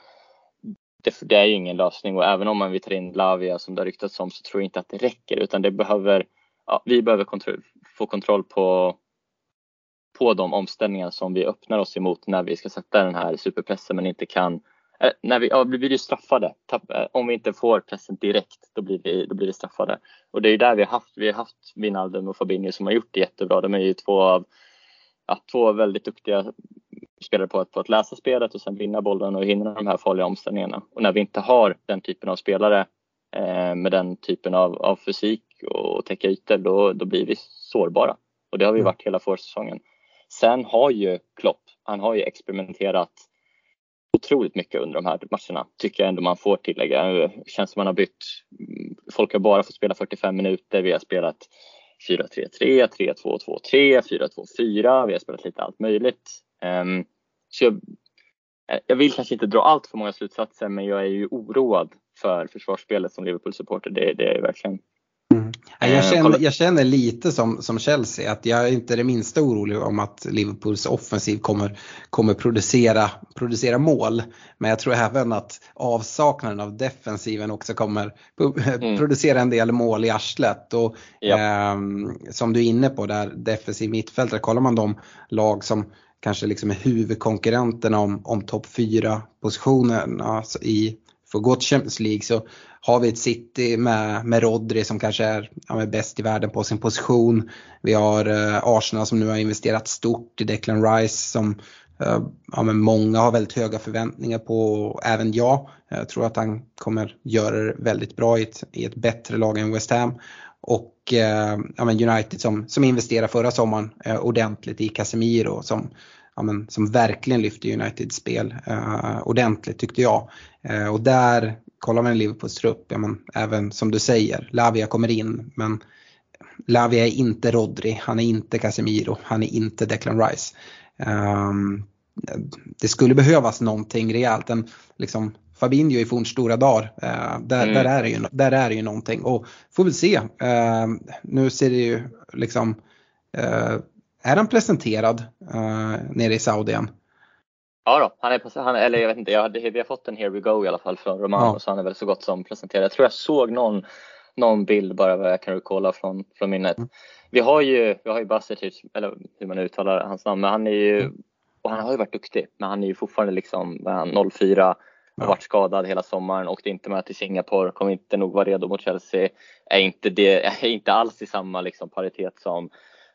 det, det, är ju ingen lösning. Och även om man vill ta in Lavia som det har ryktats om så tror jag inte att det räcker. Utan det behöver, ja, vi behöver kontroll, få kontroll på, på de omställningar som vi öppnar oss emot när vi ska sätta den här superpressen men inte kan när vi, ja, vi blir ju straffade. Äh, om vi inte får pressen direkt då blir vi, då blir vi straffade. Och det är där vi har haft, vi har haft Wijnaldum och Fabinho som har gjort det jättebra. De är ju två av ja, två väldigt duktiga spelare på att, på att läsa spelet och sen vinna bollen och hinna de här farliga omställningarna. Och när vi inte har den typen av spelare eh, med den typen av, av fysik och täcka ytor, då, då blir vi sårbara. Och det har vi mm. varit hela försäsongen. Sen har ju Klopp, han har ju experimenterat otroligt mycket under de här matcherna, tycker jag ändå man får tillägga. Det känns som man har bytt, mm, folk har bara fått spela 45 minuter, vi har spelat 4-3-3, 3-2-2-3, 4-2-4, vi har spelat lite allt möjligt. Ehm, så jag, eh, jag, vill kanske inte dra allt för många slutsatser men jag är ju oroad för försvarsspelet som Liverpool-supporter. Det, det är jag verkligen. Mm. Jag, ehm, känner, jag känner lite som, som Chelsea att jag är inte det minsta orolig om att Liverpools offensiv kommer, kommer producera, producera mål. Men jag tror även att avsaknaden av defensiven också kommer mm. producera en del mål i arslet. Och, ja. eh, som du är inne på där, defensiv mittfältare, kollar man de lag som kanske liksom är huvudkonkurrenterna om, om topp 4 positionen alltså i, för att gå till Champions League så har vi ett City med, med Rodri som kanske är ja, bäst i världen på sin position. Vi har eh, Arsenal som nu har investerat stort i Declan Rice som eh, ja, men många har väldigt höga förväntningar på, även jag. Jag tror att han kommer göra det väldigt bra i ett, i ett bättre lag än West Ham. Och eh, ja, men United som, som investerade förra sommaren eh, ordentligt i Casemiro som, ja, men, som verkligen lyfte Uniteds spel eh, ordentligt tyckte jag. Eh, och där kollar man Liverpools trupp, ja, men, även som du säger, Lavia kommer in men Lavia är inte Rodri, han är inte Casemiro, han är inte Declan Rice. Um, det skulle behövas någonting rejält, en liksom Fabinho i fornstora dagar. Eh, där, mm. där, är det ju, där är det ju någonting och får väl se. Eh, nu ser det ju liksom, eh, är han presenterad eh, nere i Saudien? Ja då, han är, han, eller jag vet inte, jag hade, vi har fått en here we go i alla fall från Romano ja. så han är väl så gott som presenterad. Jag tror jag såg någon, någon bild bara vad jag kan recalla från, från minnet. Mm. Vi har ju, vi har ju Basetic, eller hur man uttalar hans namn, men han är ju, mm. och han har ju varit duktig, men han är ju fortfarande liksom 04 har varit skadad hela sommaren, åkte inte med till Singapore, kommer inte nog vara redo mot Chelsea. Är inte, det, är inte alls i samma liksom paritet som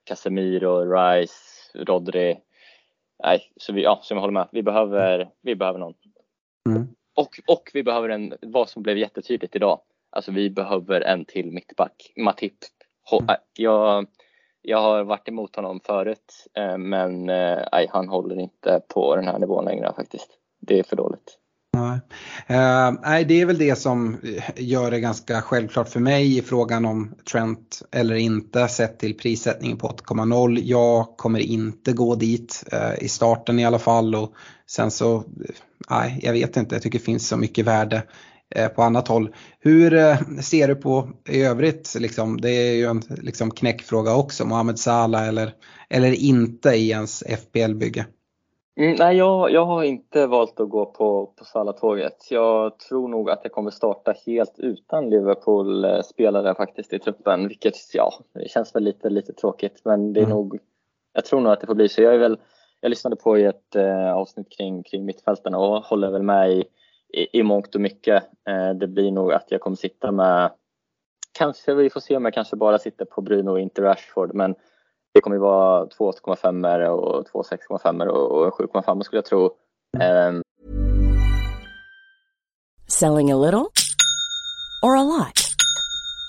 Casemiro, Rice, Rodri. Nej, så vi, ja, så jag håller med. Vi behöver, vi behöver någon. Mm. Och, och vi behöver en, vad som blev jättetydligt idag, alltså vi behöver en till mittback. Matip, mm. jag, jag har varit emot honom förut men nej, han håller inte på den här nivån längre faktiskt. Det är för dåligt. Nej. Uh, det är väl det som eh, gör det ganska självklart för mig i frågan om Trent eller inte sett till prissättningen på 8,0. Jag kommer inte gå dit uh, i starten i alla fall och sen så, nej, jag vet inte, jag tycker det finns så mycket värde på annat håll. Hur ser du på i övrigt, liksom, det är ju en liksom, knäckfråga också, Mohamed Salah eller, eller inte i ens FPL-bygge? Mm, nej, jag, jag har inte valt att gå på, på Salah-tåget. Jag tror nog att jag kommer starta helt utan Liverpool-spelare faktiskt i truppen, vilket ja, det känns väl lite, lite tråkigt, men det är mm. nog, jag tror nog att det får bli så. Jag är väl, jag lyssnade på ett eh, avsnitt kring, kring mittfälten och håller väl med i, i, i mångt och mycket. Eh, det blir nog att jag kommer sitta med, kanske vi får se om jag kanske bara sitter på Bruno och inte Rashford, men det kommer vara två 8,5 och två 6,5 och en 7,5 skulle jag tro. Um... Selling a little or a lot?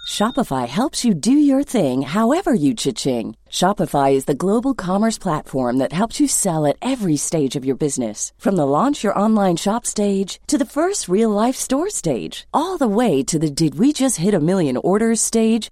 Shopify helps you do your thing however you cha-ching. Shopify is the global commerce platform that helps you sell at every stage of your business. From the launch your online shop stage to the first real life store stage, all the way to the did we just hit a million orders stage.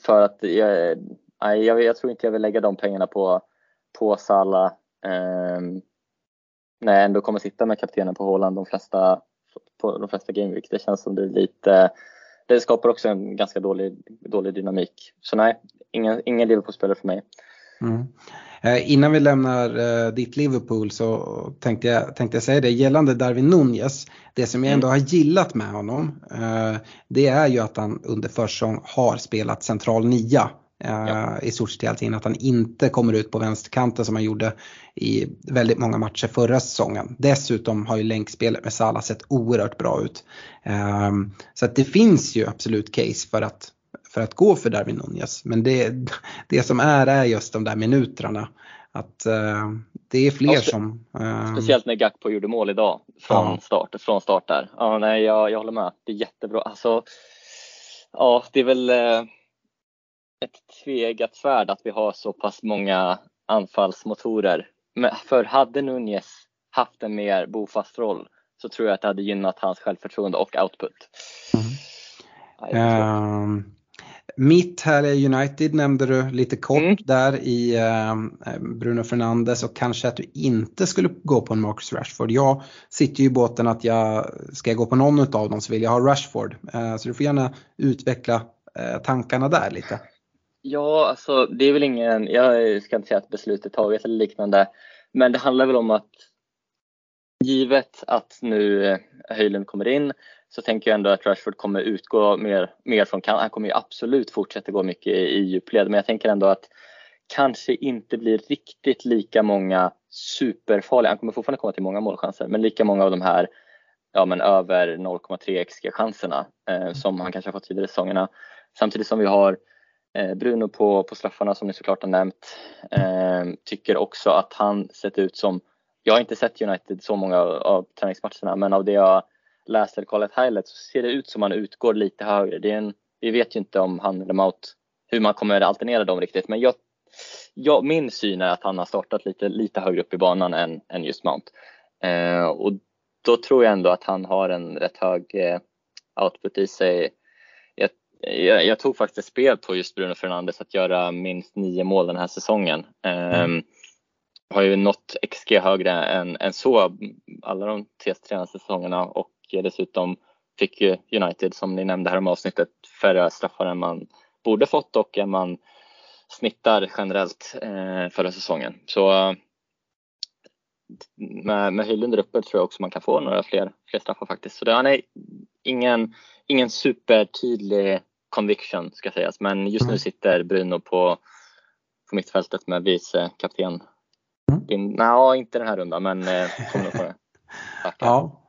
För att jag, jag, jag tror inte jag vill lägga de pengarna på, på Sala eh, när jag ändå kommer sitta med kaptenen på Håland de flesta, på de flesta gameweek. Det känns som det är lite det skapar också en ganska dålig, dålig dynamik. Så nej, ingen, ingen Liverpool-spelare för mig. Mm. Eh, innan vi lämnar eh, ditt Liverpool så tänkte jag, tänkte jag säga det gällande Darwin Nunez. Det som jag ändå mm. har gillat med honom eh, det är ju att han under försäsong har spelat central nia ja. i stort sett hela tiden. Att han inte kommer ut på vänsterkanten som han gjorde i väldigt många matcher förra säsongen. Dessutom har ju länkspelet med Salah sett oerhört bra ut. Så att det finns ju absolut case för att, för att gå för Darwin Nunez. Men det, det som är är just de där minuterna. Att uh, det är fler spe som... Uh, speciellt när Gakpo gjorde mål idag från, ja. start, från start där. Ja, nej, jag, jag håller med. Det är jättebra. Alltså, ja, det är väl uh, ett tvegat svärd att vi har så pass många anfallsmotorer. Men för hade Nunez haft en mer bofast roll så tror jag att det hade gynnat hans självförtroende och output. Mm. Uh, mitt här är United nämnde du lite kort mm. där i uh, Bruno Fernandes och kanske att du inte skulle gå på en Marcus Rashford. Jag sitter ju i båten att jag ska jag gå på någon av dem så vill jag ha Rashford. Uh, så du får gärna utveckla eh, tankarna där lite. Ja, alltså det är väl ingen, jag ska inte säga att beslutet taget eller liknande, men det handlar väl om att givet att nu eh, Höjlund kommer in så tänker jag ändå att Rashford kommer utgå mer, mer från kant. Han kommer ju absolut fortsätta gå mycket i, i djupled, men jag tänker ändå att kanske inte blir riktigt lika många superfarliga, han kommer fortfarande komma till många målchanser, men lika många av de här ja, men över 0,3 XG chanserna eh, som han kanske har fått tidigare säsongerna. Samtidigt som vi har Eh, Bruno på, på straffarna som ni såklart har nämnt eh, tycker också att han sett ut som, jag har inte sett United så många av, av träningsmatcherna men av det jag läser eller kollat highlights så ser det ut som att han utgår lite högre. Det är en, vi vet ju inte om han eller Mount hur man kommer att alternera dem riktigt men jag, jag, min syn är att han har startat lite, lite högre upp i banan än, än just Mount. Eh, och då tror jag ändå att han har en rätt hög eh, output i sig jag, jag, tog faktiskt spel på just Bruno Fernandes att göra minst nio mål den här säsongen. Mm. har ju nått XG högre än, än så alla de tre senaste säsongerna och dessutom fick ju United som ni nämnde här om avsnittet färre straffar än man borde fått och än man snittar generellt eh, förra säsongen. Så med, med Höjlund uppe tror jag också man kan få några fler, fler straffar faktiskt. Så det, är ingen, ingen supertydlig conviction ska sägas men just nu mm. sitter Bruno på, på mittfältet med vice kapten. Mm. Nej, inte den här rundan men eh, kommer nog få det. Ja,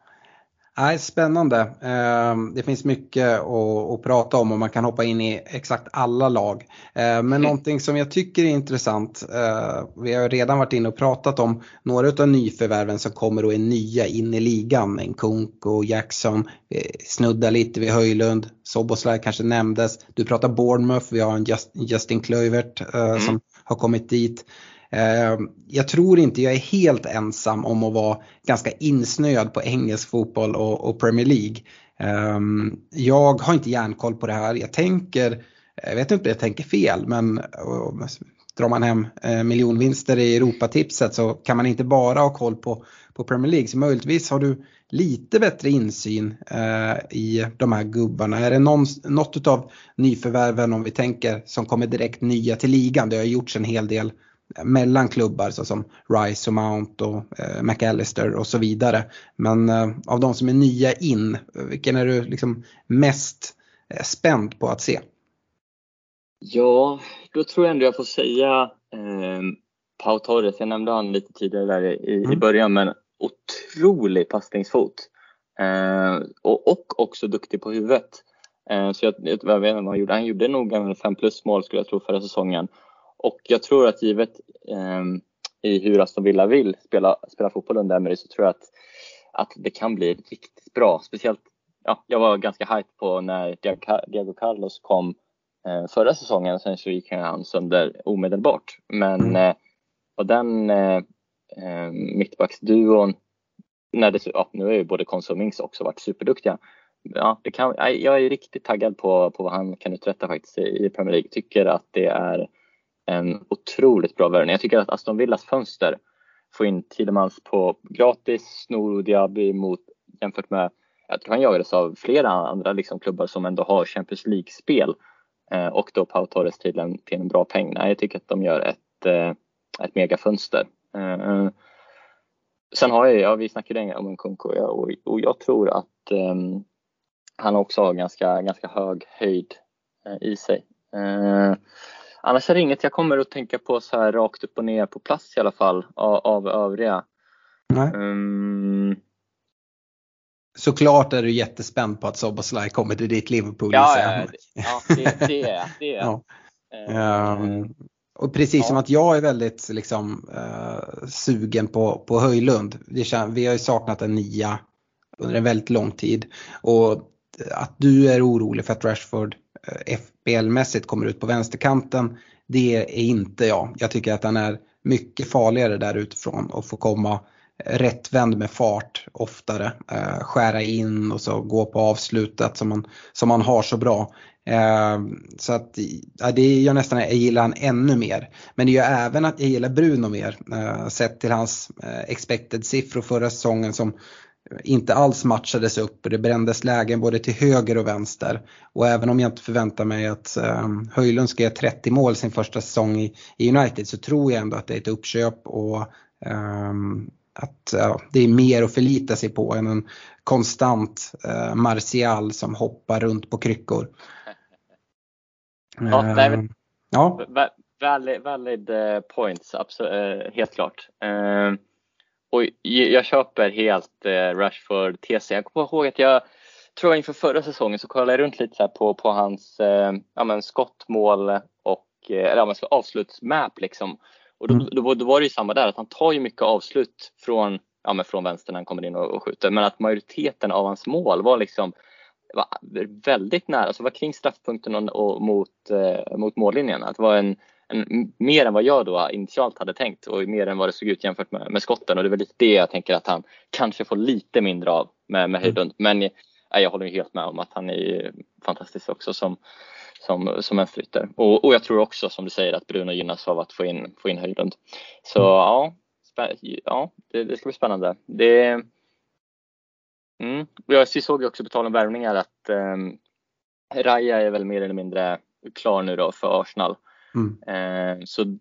Nej, spännande. Ehm, det finns mycket att, prata om och man kan hoppa in i exakt alla lag. Ehm, men mm. någonting som jag tycker är intressant, eh, vi har redan varit inne och pratat om några av nyförvärven som kommer och är nya in i ligan. En Kunko, Jackson, snuddar lite vid Höjlund, Soboslaj kanske nämndes. Du pratar Bournemouth, vi har en Justin Kluivert eh, mm. som har kommit dit. Eh, jag tror inte jag är helt ensam om att vara ganska insnöad på engelsk fotboll och, Premier League. Eh, jag har inte järnkoll på det här. Jag tänker, jag vet inte om jag tänker fel, men eh, drar man hem miljonvinster i Europatipset så kan man inte bara ha koll på, på Premier League. Så möjligtvis har du lite bättre insyn eh, i de här gubbarna. Är det någon, något av nyförvärven om vi tänker som kommer direkt nya till ligan? Det har gjorts en hel del mellan klubbar såsom Rice och Mount och eh, McAllister och så vidare. Men eh, av de som är nya in, vilken är du liksom mest eh, spänd på att se? Ja, då tror jag ändå jag får säga eh, Pau Torres. Jag nämnde han lite tidigare där i, mm. i början, men otrolig passningsfot. Eh, och, och också duktig på huvudet. Eh, så jag, jag vet inte vad han gjorde. Han gjorde nog en 5 plus mål skulle jag tro förra säsongen. Och jag tror att givet eh, i hur Aston Villa vill spela, spela fotboll under Emery så tror jag att, att det kan bli riktigt bra. Speciellt, ja, jag var ganska hype på när Diego Carlos kom eh, förra säsongen. Sen så gick han sönder omedelbart. Men mm. eh, och den eh, eh mittbacksduon, när det, ja, nu har ju både Minks också varit superduktiga. Ja, det kan, jag är riktigt taggad på, på vad han kan uträtta faktiskt i Premier League. Tycker att det är en otroligt bra värvning. Jag tycker att Aston Villas fönster få in Tidemans på gratis, Snor Diaby mot jämfört med, jag tror han jagades av flera andra liksom, klubbar som ändå har Champions League-spel eh, och då Pau Torres till en, till en bra peng. Nej, jag tycker att de gör ett, eh, ett megafönster. Eh, sen har jag, ja, vi snackade länge om en Kunko och, och jag tror att eh, han också har ganska, ganska hög höjd eh, i sig. Eh, Uh, Annars är det inget jag kommer att tänka på så här rakt upp och ner på plats i alla fall av, av övriga. Nej. Um... Såklart är du jättespänd på att Soboslaj kommer till ditt Liverpool. Ja, ja, ja det, det är det. Är. ja. Um, och precis ja. som att jag är väldigt liksom, uh, sugen på, på Höjlund. Känns, vi har ju saknat en nia under en väldigt lång tid. Och att du är orolig för att Rashford Eh, spelmässigt kommer ut på vänsterkanten. Det är inte jag. Jag tycker att han är mycket farligare där utifrån och får komma rättvänd med fart oftare. Eh, skära in och så gå på avslutet som man, som man har så bra. Eh, så att ja, det gör nästan jag gillar han ännu mer. Men det gör även att jag gillar Bruno mer. Eh, sett till hans eh, expected siffror förra säsongen som inte alls matchades upp och det brändes lägen både till höger och vänster. Och även om jag inte förväntar mig att um, Höjlund ska göra 30 mål sin första säsong i, i, United så tror jag ändå att det är ett uppköp och um, att uh, det är mer att förlita sig på än en konstant uh, Martial som hoppar runt på kryckor. Ja, uh, nej, men, ja. Valid, valid eh, points, absolut, helt klart. Uh, och jag köper helt eh, Rashford TC. Jag kommer ihåg att jag tror inför förra säsongen så kollade jag runt lite så på, på hans eh, ja, men skottmål och eh, eller, ja, avslutsmap liksom. Och då, mm. då, då, var det ju samma där, att han tar ju mycket avslut från, ja, men från vänster när han kommer in och, och skjuter. Men att majoriteten av hans mål var liksom var väldigt nära, alltså var kring straffpunkten och, och mot, eh, mot mållinjen. Att det var en en, mer än vad jag då initialt hade tänkt och mer än vad det såg ut jämfört med, med skotten och det är väl lite det jag tänker att han kanske får lite mindre av med, med Höjdlund. Men jag håller helt med om att han är fantastisk också som, som, som vänsterytter. Och, och jag tror också som du säger att Bruno gynnas av att få in, få in Höjlund. Så mm. ja, ja det, det, ska bli spännande. Det, mm. Vi såg ju också på tal om värvningar att um, Raja är väl mer eller mindre klar nu då för Arsenal. Mm. Eh, så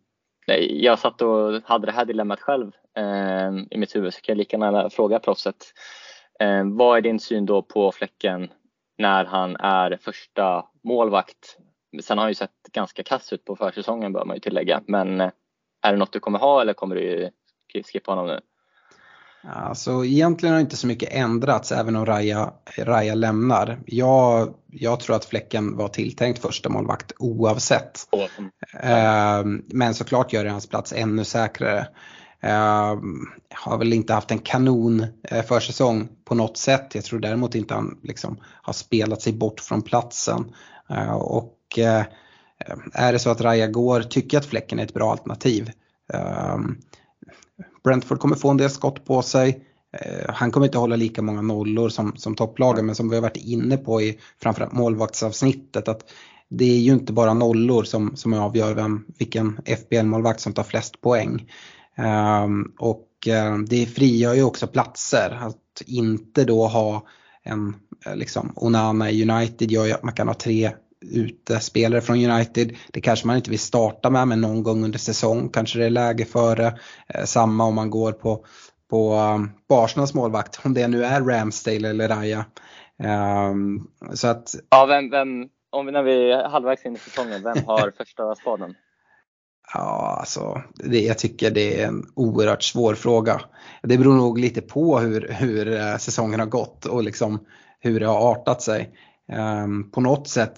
jag satt och hade det här dilemmat själv eh, i mitt huvud så kan jag lika gärna fråga proffset. Eh, vad är din syn då på Fläcken när han är första målvakt? Sen har han ju sett ganska kass ut på försäsongen bör man ju tillägga. Men eh, är det något du kommer ha eller kommer du skippa honom nu? Alltså egentligen har inte så mycket ändrats även om Raja, Raja lämnar. Jag, jag tror att Fläcken var tilltänkt första målvakt oavsett. Mm. Men såklart gör det hans plats ännu säkrare. Uh, har väl inte haft en kanon uh, försäsong på något sätt. Jag tror däremot inte han liksom har spelat sig bort från platsen. Uh, och uh, är det så att Raja går, tycker jag att Fläcken är ett bra alternativ. Ehm, Brentford kommer få en del skott på sig. Eh, han kommer inte hålla lika många nollor som, som topplagen men som vi har varit inne på i framförallt målvaktsavsnittet att det är ju inte bara nollor som, som avgör vem, vilken FBL-målvakt som tar flest poäng. Um, och uh, det frigör ju också platser. Att inte då ha en eh, liksom Onana i United gör ju att man kan ha tre utespelare från United. Det kanske man inte vill starta med men någon gång under säsong kanske det är läge för det. Eh, samma om man går på, på, um, på Arsenals målvakt, om det nu är Ramsdale eller Raya. Um, så att, ja, vem, vem, om vi, när vi är halvvägs in i säsongen, vem har första spaden? Ja, alltså det, jag tycker det är en oerhört svår fråga. Det beror nog lite på hur, hur eh, säsongen har gått och liksom hur det har artat sig. Um, på något sätt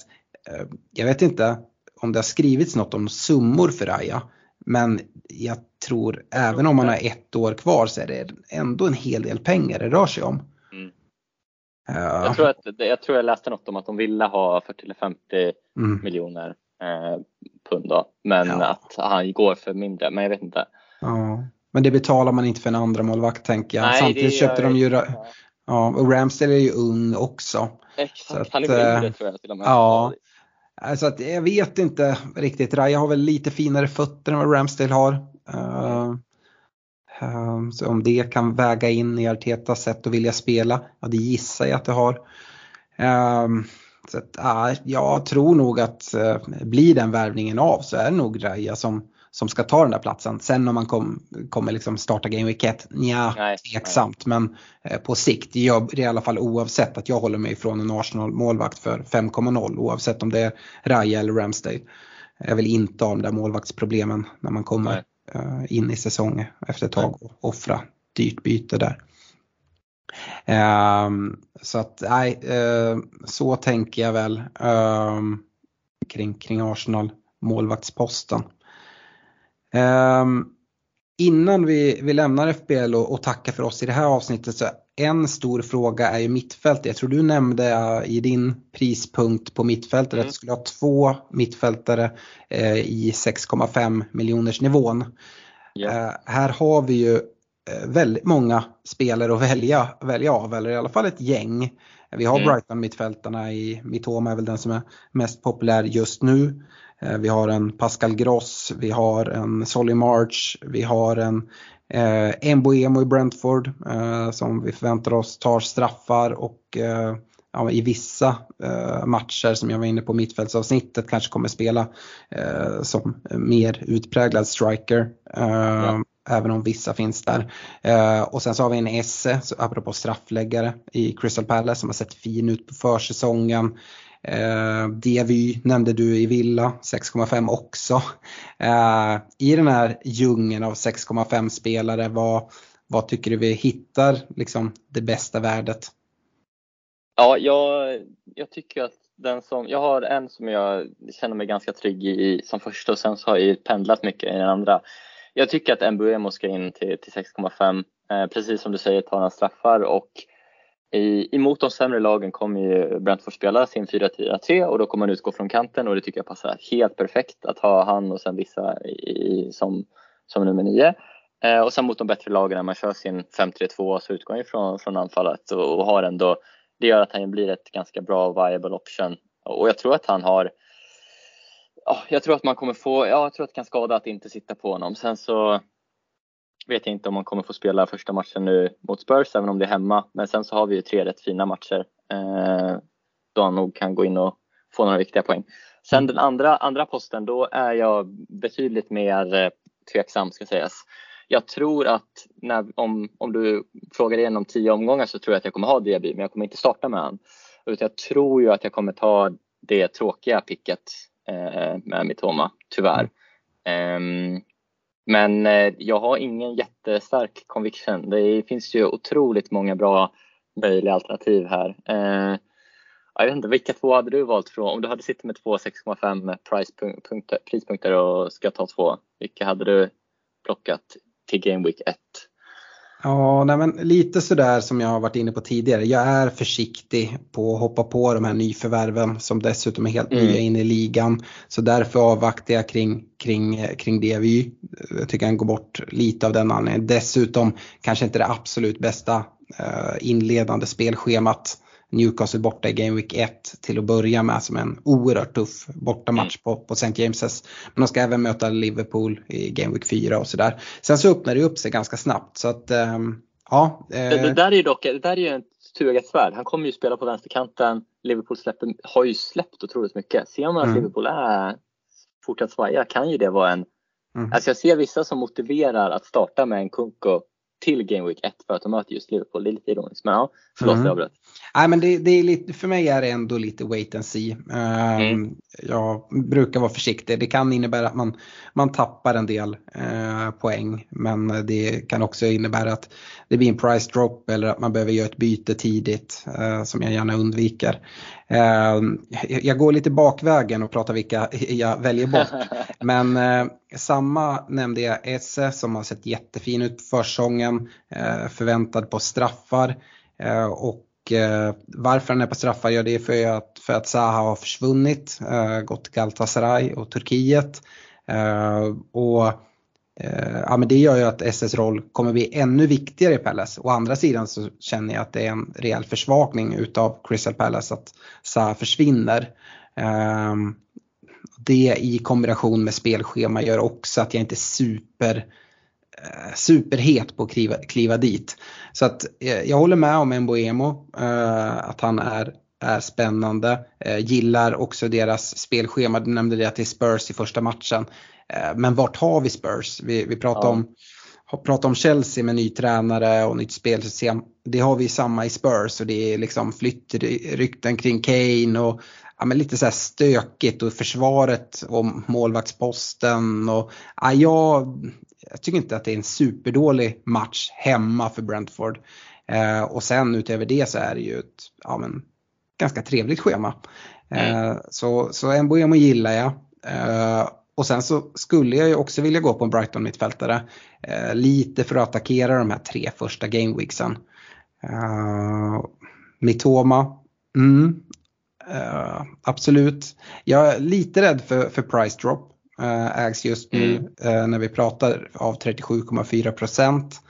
jag vet inte om det har skrivits något om summor för Raja. Men jag tror även om man har ett år kvar så är det ändå en hel del pengar det rör sig om. Mm. Uh, jag, tror att, jag tror jag läste något om att de ville ha 40 eller 50 mm. miljoner eh, pund då, men ja. att han går för mindre, men jag vet inte. Ja. Men det betalar man inte för en andra målvakt tänker jag. Nej, Samtidigt köpte de ju, ja, och Ramsdale är ju ung också. Exakt, att, han är mindre eh, tror jag till och med. Ja, Alltså att jag vet inte riktigt. Raja har väl lite finare fötter än vad Ramsdale har. Uh, um, så om det kan väga in i Artetas sätt att vilja spela, ja det gissar jag att det har. Um, så att, uh, jag tror nog att eh, blir den värvningen av så är det nog Raja som som ska ta den där platsen. Sen om man kom, kommer liksom starta Game Week 1, nja, tveksamt. Nej. Men eh, på sikt, jag, i alla fall oavsett att jag håller mig ifrån en Arsenal-målvakt för 5,0 oavsett om det är Raja eller Ramsdale. Jag vill inte ha de där målvaktsproblemen när man kommer eh, in i säsongen efter ett tag och offra dyrt byte där. Um, så att nej, uh, så tänker jag väl um, kring, kring Arsenal målvaktsposten. Um, innan vi, vi lämnar FBL och, och tackar för oss i det här avsnittet så en stor fråga är ju mittfältet. Jag tror du nämnde uh, i din prispunkt på mittfältet mm. att du skulle ha två mittfältare uh, i 6,5 miljoners nivån. Yeah. Uh, här har vi ju eh, väldigt många spelare att välja, välja av, eller i alla fall ett gäng. Vi har mm. Brighton mittfältarna i Mitoma är väl den som är mest populär just nu. Eh, vi har en Pascal Gross, vi har en Solly March, vi har en eh, Mboemo i Brentford eh, som vi förväntar oss tar straffar och eh, ja, i vissa eh, matcher som jag var inne på mittfältsavsnittet kanske kommer spela eh, som mer utpräglad striker. Eh, ja. Även om vissa finns där. Eh, och sen så har vi en Esse, apropå straffläggare i Crystal Palace som har sett fin ut på försäsongen. Eh, DVY nämnde du i Villa, 6,5 också. Eh, I den här djungeln av 6,5 spelare, vad, vad tycker du vi hittar liksom, det bästa värdet? Ja, jag, jag tycker att den som, jag har en som jag känner mig ganska trygg i som första och sen så har jag pendlat mycket i den andra. Jag tycker att Mbuemo ska in till, till 6,5. Eh, precis som du säger tar han straffar och i, emot de sämre lagen kommer ju Brentford spela sin 4-3 och då kommer han utgå från kanten och det tycker jag passar helt perfekt att ha han och sen vissa i, som, som nummer 9. Eh, och sen mot de bättre lagen när man kör sin 5-3-2 så utgår han ju från, från anfallet och, och har ändå det gör att han blir ett ganska bra viable option. Och jag tror att han har ja, jag tror att man kommer få, ja, jag tror att det kan skada att inte sitta på honom. Sen så vet jag inte om man kommer få spela första matchen nu mot Spurs, även om det är hemma. Men sen så har vi ju tre rätt fina matcher eh, då han nog kan gå in och få några viktiga poäng. Sen den andra, andra posten, då är jag betydligt mer eh, tveksam ska sägas. Jag tror att när, om, om du frågar igen om tio omgångar så tror jag att jag kommer ha Diaby, men jag kommer inte starta med han. Utan jag tror ju att jag kommer ta det tråkiga picket Eh, med Mitoma, tyvärr. Ehm, men eh, jag har ingen jättestark conviction. Det finns ju otroligt många bra möjliga alternativ här. Eh, jag vet inte, vilka två hade du valt från? Om du hade suttit med två 6,5 prispunkter och ska ta två, vilka hade du plockat till Game Week 1? Ja, nej men lite sådär som jag har varit inne på tidigare. Jag är försiktig på att hoppa på de här nyförvärven som dessutom är helt mm. nya in i ligan. Så därför avvaktar jag kring, kring, kring det vi, jag tycker han går bort lite av den anledningen. Dessutom kanske inte det absolut bästa uh, inledande spelschemat. Newcastle borta i Game Week 1 till att börja med som en oerhört tuff bortamatch mm. på, på St. James's. Men de ska även möta Liverpool i Game Week 4 och sådär. Sen så öppnar det upp sig ganska snabbt så att um, ja. Eh. Det, där är ju dock det där är ju en tveeggat svärd. Han kommer ju spela på vänsterkanten. Liverpool släpper, har ju släppt otroligt mycket. Ser man att mm. Liverpool är fortsatt svaja kan ju det vara en Mm. Alltså jag ser vissa som motiverar att starta med en Kunko till Game Week 1 för att de möter just Liverpool. Det är lite ironiskt men ja, förlåt mm. jag avbröt. Nej men det, det, är lite, för mig är det ändå lite wait and see. Um, mm. Jag brukar vara försiktig. Det kan innebära att man, man tappar en del uh, poäng men det kan också innebära att det blir en price drop eller att man behöver göra ett byte tidigt uh, som jag gärna undviker. Uh, jag går lite bakvägen och pratar vilka jag väljer bort. men eh, samma nämnde jag Esse som har sett jättefin ut på försäsongen, förväntad på straffar. och Eh, varför han är på straffar, ja det är för att, för att Zaha har försvunnit, eh, gått till Galatasaray och Turkiet. Eh, och eh, Ja, men det gör ju att SS roll kommer bli ännu viktigare i Palace. Å andra sidan så känner jag att det är en rejäl försvagning utav Crystal Palace att Zaha försvinner. Ehm, det i kombination med spelschema gör också att jag inte är super Eh, superhet på att kliva, kliva dit. Så att eh, jag håller med om Mboemo, eh, att han är, är spännande. Gillar också deras spelschema, du nämnde det att det är Spurs i första matchen. Men vart har vi Spurs? Vi, vi pratar ja. om pratar om Chelsea med ny tränare och nytt spelsystem. Det har vi samma i Spurs och det är liksom flyttrykten kring Kane och ja, men lite så här stökigt och försvaret och målvaktsposten. Och, ja, jag, jag tycker inte att det är en superdålig match hemma för Brentford. Eh, och sen utöver det så är det ju ett ja, men, ganska trevligt schema. Eh, mm. Så, så Mbuemo gillar jag. Eh, och sen så skulle jag ju också vilja gå på en Brighton mittfältare. Eh, lite för att attackera de här tre första gameweeksen. Eh, Mitoma, mm, Uh, absolut. Jag är lite rädd för, för price drop. Uh, ägs just nu mm. uh, när vi pratar av 37,4 procent.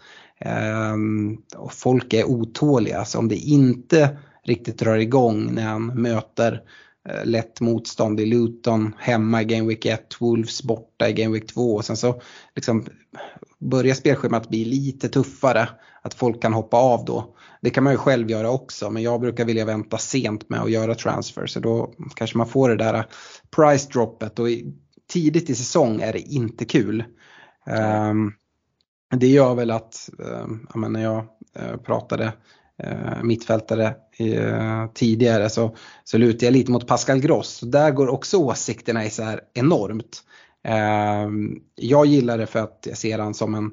Um, och folk är otåliga så om det inte riktigt drar igång när han möter lätt motstånd i Luton hemma i Game Week 1, Wolves borta i Game Week 2 och sen så liksom börjar spelschemat bli lite tuffare. Att folk kan hoppa av då. Det kan man ju själv göra också men jag brukar vilja vänta sent med att göra transfer så då kanske man får det där price droppet och tidigt i säsong är det inte kul. Um, det gör väl att, um, ja, när jag uh, pratade uh, mittfältare uh, tidigare så, så lutar jag lite mot Pascal Gross. Där går också åsikterna isär enormt. Um, jag gillar det för att jag ser han som en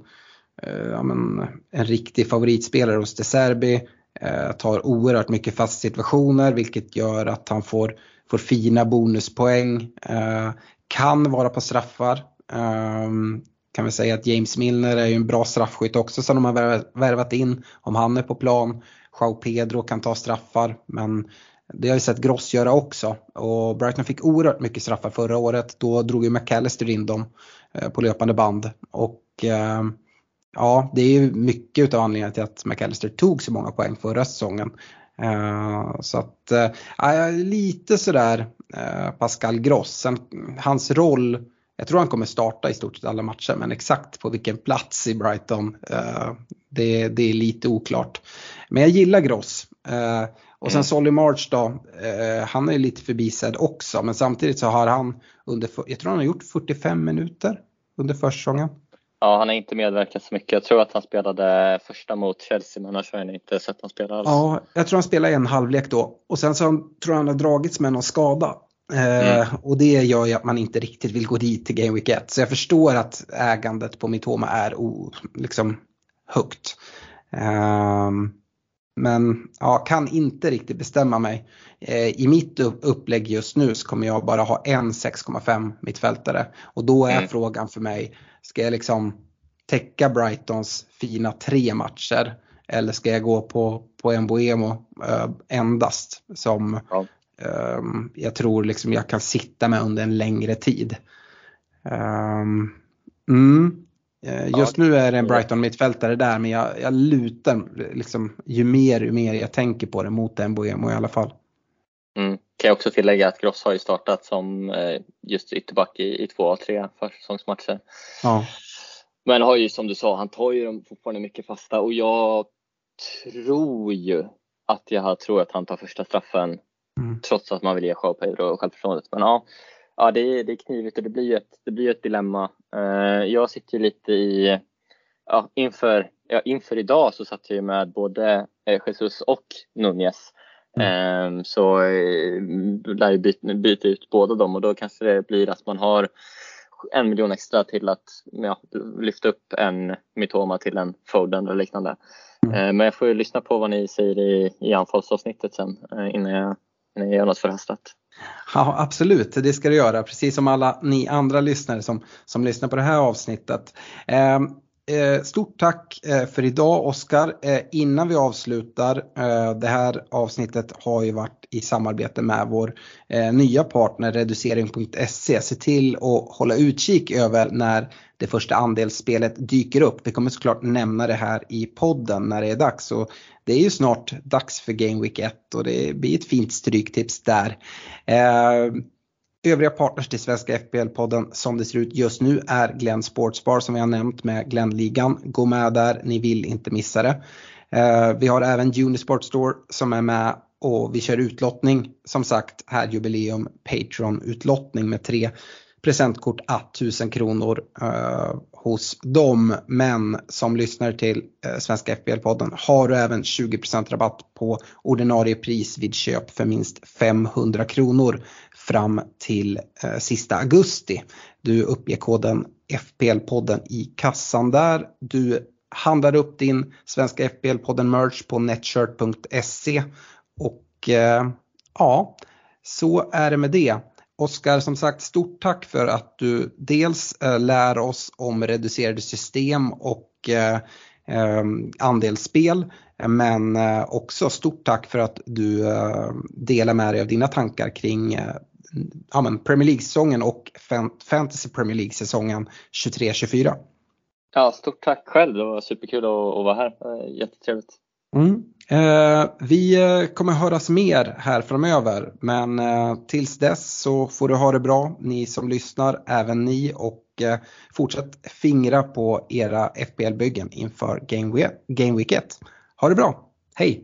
Eh, ja, men, en riktig favoritspelare hos De Serbi. Eh, tar oerhört mycket fast situationer vilket gör att han får, får fina bonuspoäng. Eh, kan vara på straffar. Um, kan vi säga att James Milner är ju en bra straffskytt också som de har värvat in om han är på plan. Joao Pedro kan ta straffar men det har vi sett Gross göra också och Brighton fick oerhört mycket straffar förra året. Då drog ju McAllister in dem eh, på löpande band och ehm, Ja, det är ju mycket utav anledningen till att McAllister tog så många poäng förra säsongen. Ehm, så att, eh, ja, lite sådär Pascal Gross. Sen, hans roll, jag tror han kommer starta i stort sett alla matcher men exakt på vilken plats i Brighton det, det, är lite oklart. Men jag gillar Gross. och sen mm. Solly March då, han är lite förbisedd också men samtidigt så har han under, jag tror han har gjort 45 minuter under försäsongen. Ja, han har inte medverkat så mycket. Jag tror att han spelade första mot Chelsea, men annars har jag inte sett honom spela alls. Ja, jag tror han spelade en halvlek då. Och sen så tror jag han har dragits med någon skada. Eh, mm. och det gör ju att man inte riktigt vill gå dit till Game Week 1. Så jag förstår att ägandet på Mitoma är o, liksom högt. Eh, men ja, kan inte riktigt bestämma mig. Eh, I mitt upplägg just nu så kommer jag bara ha en 6,5 mittfältare. Och då är mm. frågan för mig, Ska jag liksom täcka Brightons fina tre matcher eller ska jag gå på, på en Boemo äh, endast som ja. äh, jag tror liksom jag kan sitta med under en längre tid. Um, mm. Just ja, nu är det en Brighton mittfältare där men jag, jag lutar liksom ju mer ju mer jag tänker på det mot en Boemo i alla fall. Mm. Kan jag också tillägga att Gross har ju startat som eh, just ytterback i, i två av tre försäsongsmatcher. Ja. Men har ju som du sa, han tar ju dem fortfarande mycket fasta och jag tror ju att jag tror att han tar första straffen mm. trots att man vill ge Joao Pedro självförtroendet. Men ja, ja det, är, det är knivigt och det blir ett, det blir ett dilemma. Uh, jag sitter lite i, ja, inför, ja, inför idag så satt jag med både eh, Jesus och Nunez. Mm. Så eh, lär ju byta, byta ut båda dem och då kanske det blir att man har en miljon extra till att ja, lyfta upp en Mitoma till en Foden eller liknande. Mm. Eh, men jag får ju lyssna på vad ni säger i, i anfallsavsnittet sen eh, innan jag, innan jag gör något förhastat. Ja absolut, det ska du göra precis som alla ni andra lyssnare som, som lyssnar på det här avsnittet. Eh, Eh, stort tack eh, för idag Oskar. Eh, innan vi avslutar, det här avsnittet har ju varit i samarbete med vår nya partner reducering.se. Se till att hålla utkik över när det första andelsspelet dyker upp. Vi kommer såklart nämna det här i podden när det är dags. Och det är ju snart dags för Game Week 1 och det blir ett fint stryktips där. Övriga partners till Svenska FBL-podden som det ser ut just nu är Glenn Sportsbar som vi har nämnt med Glennligan. Gå med där, ni vill inte missa det. Eh, vi har även Unisport Store som är med och vi kör utlottning. Som sagt, här jubileum Patreon-utlottning med tre presentkort à 1000 kronor eh, hos dem. Men som lyssnar till eh, Svenska FBL-podden har du även 20% rabatt på ordinarie pris vid köp för minst 500 kronor fram till eh, sista augusti. Du uppger koden FPL-podden i kassan där. Du handlar upp din svenska FPL-podden merch på netshirt.se och eh, ja, så är det med det. Oskar, som sagt, stort tack för att du dels eh, lär oss om reducerade system och eh, eh, andelsspel. Men också stort tack för att du delar med dig av dina tankar kring ja, men Premier League-säsongen och Fantasy Premier League-säsongen 23-24. Ja, stort tack själv. Det var superkul att, att vara här. Jättetrevligt. Mm. Eh, vi eh, kommer höras mer här framöver men eh, tills dess så får du ha det bra ni som lyssnar, även ni och eh, fortsätt fingra på era FBL-byggen inför Game Week 1. Ha det bra, hej!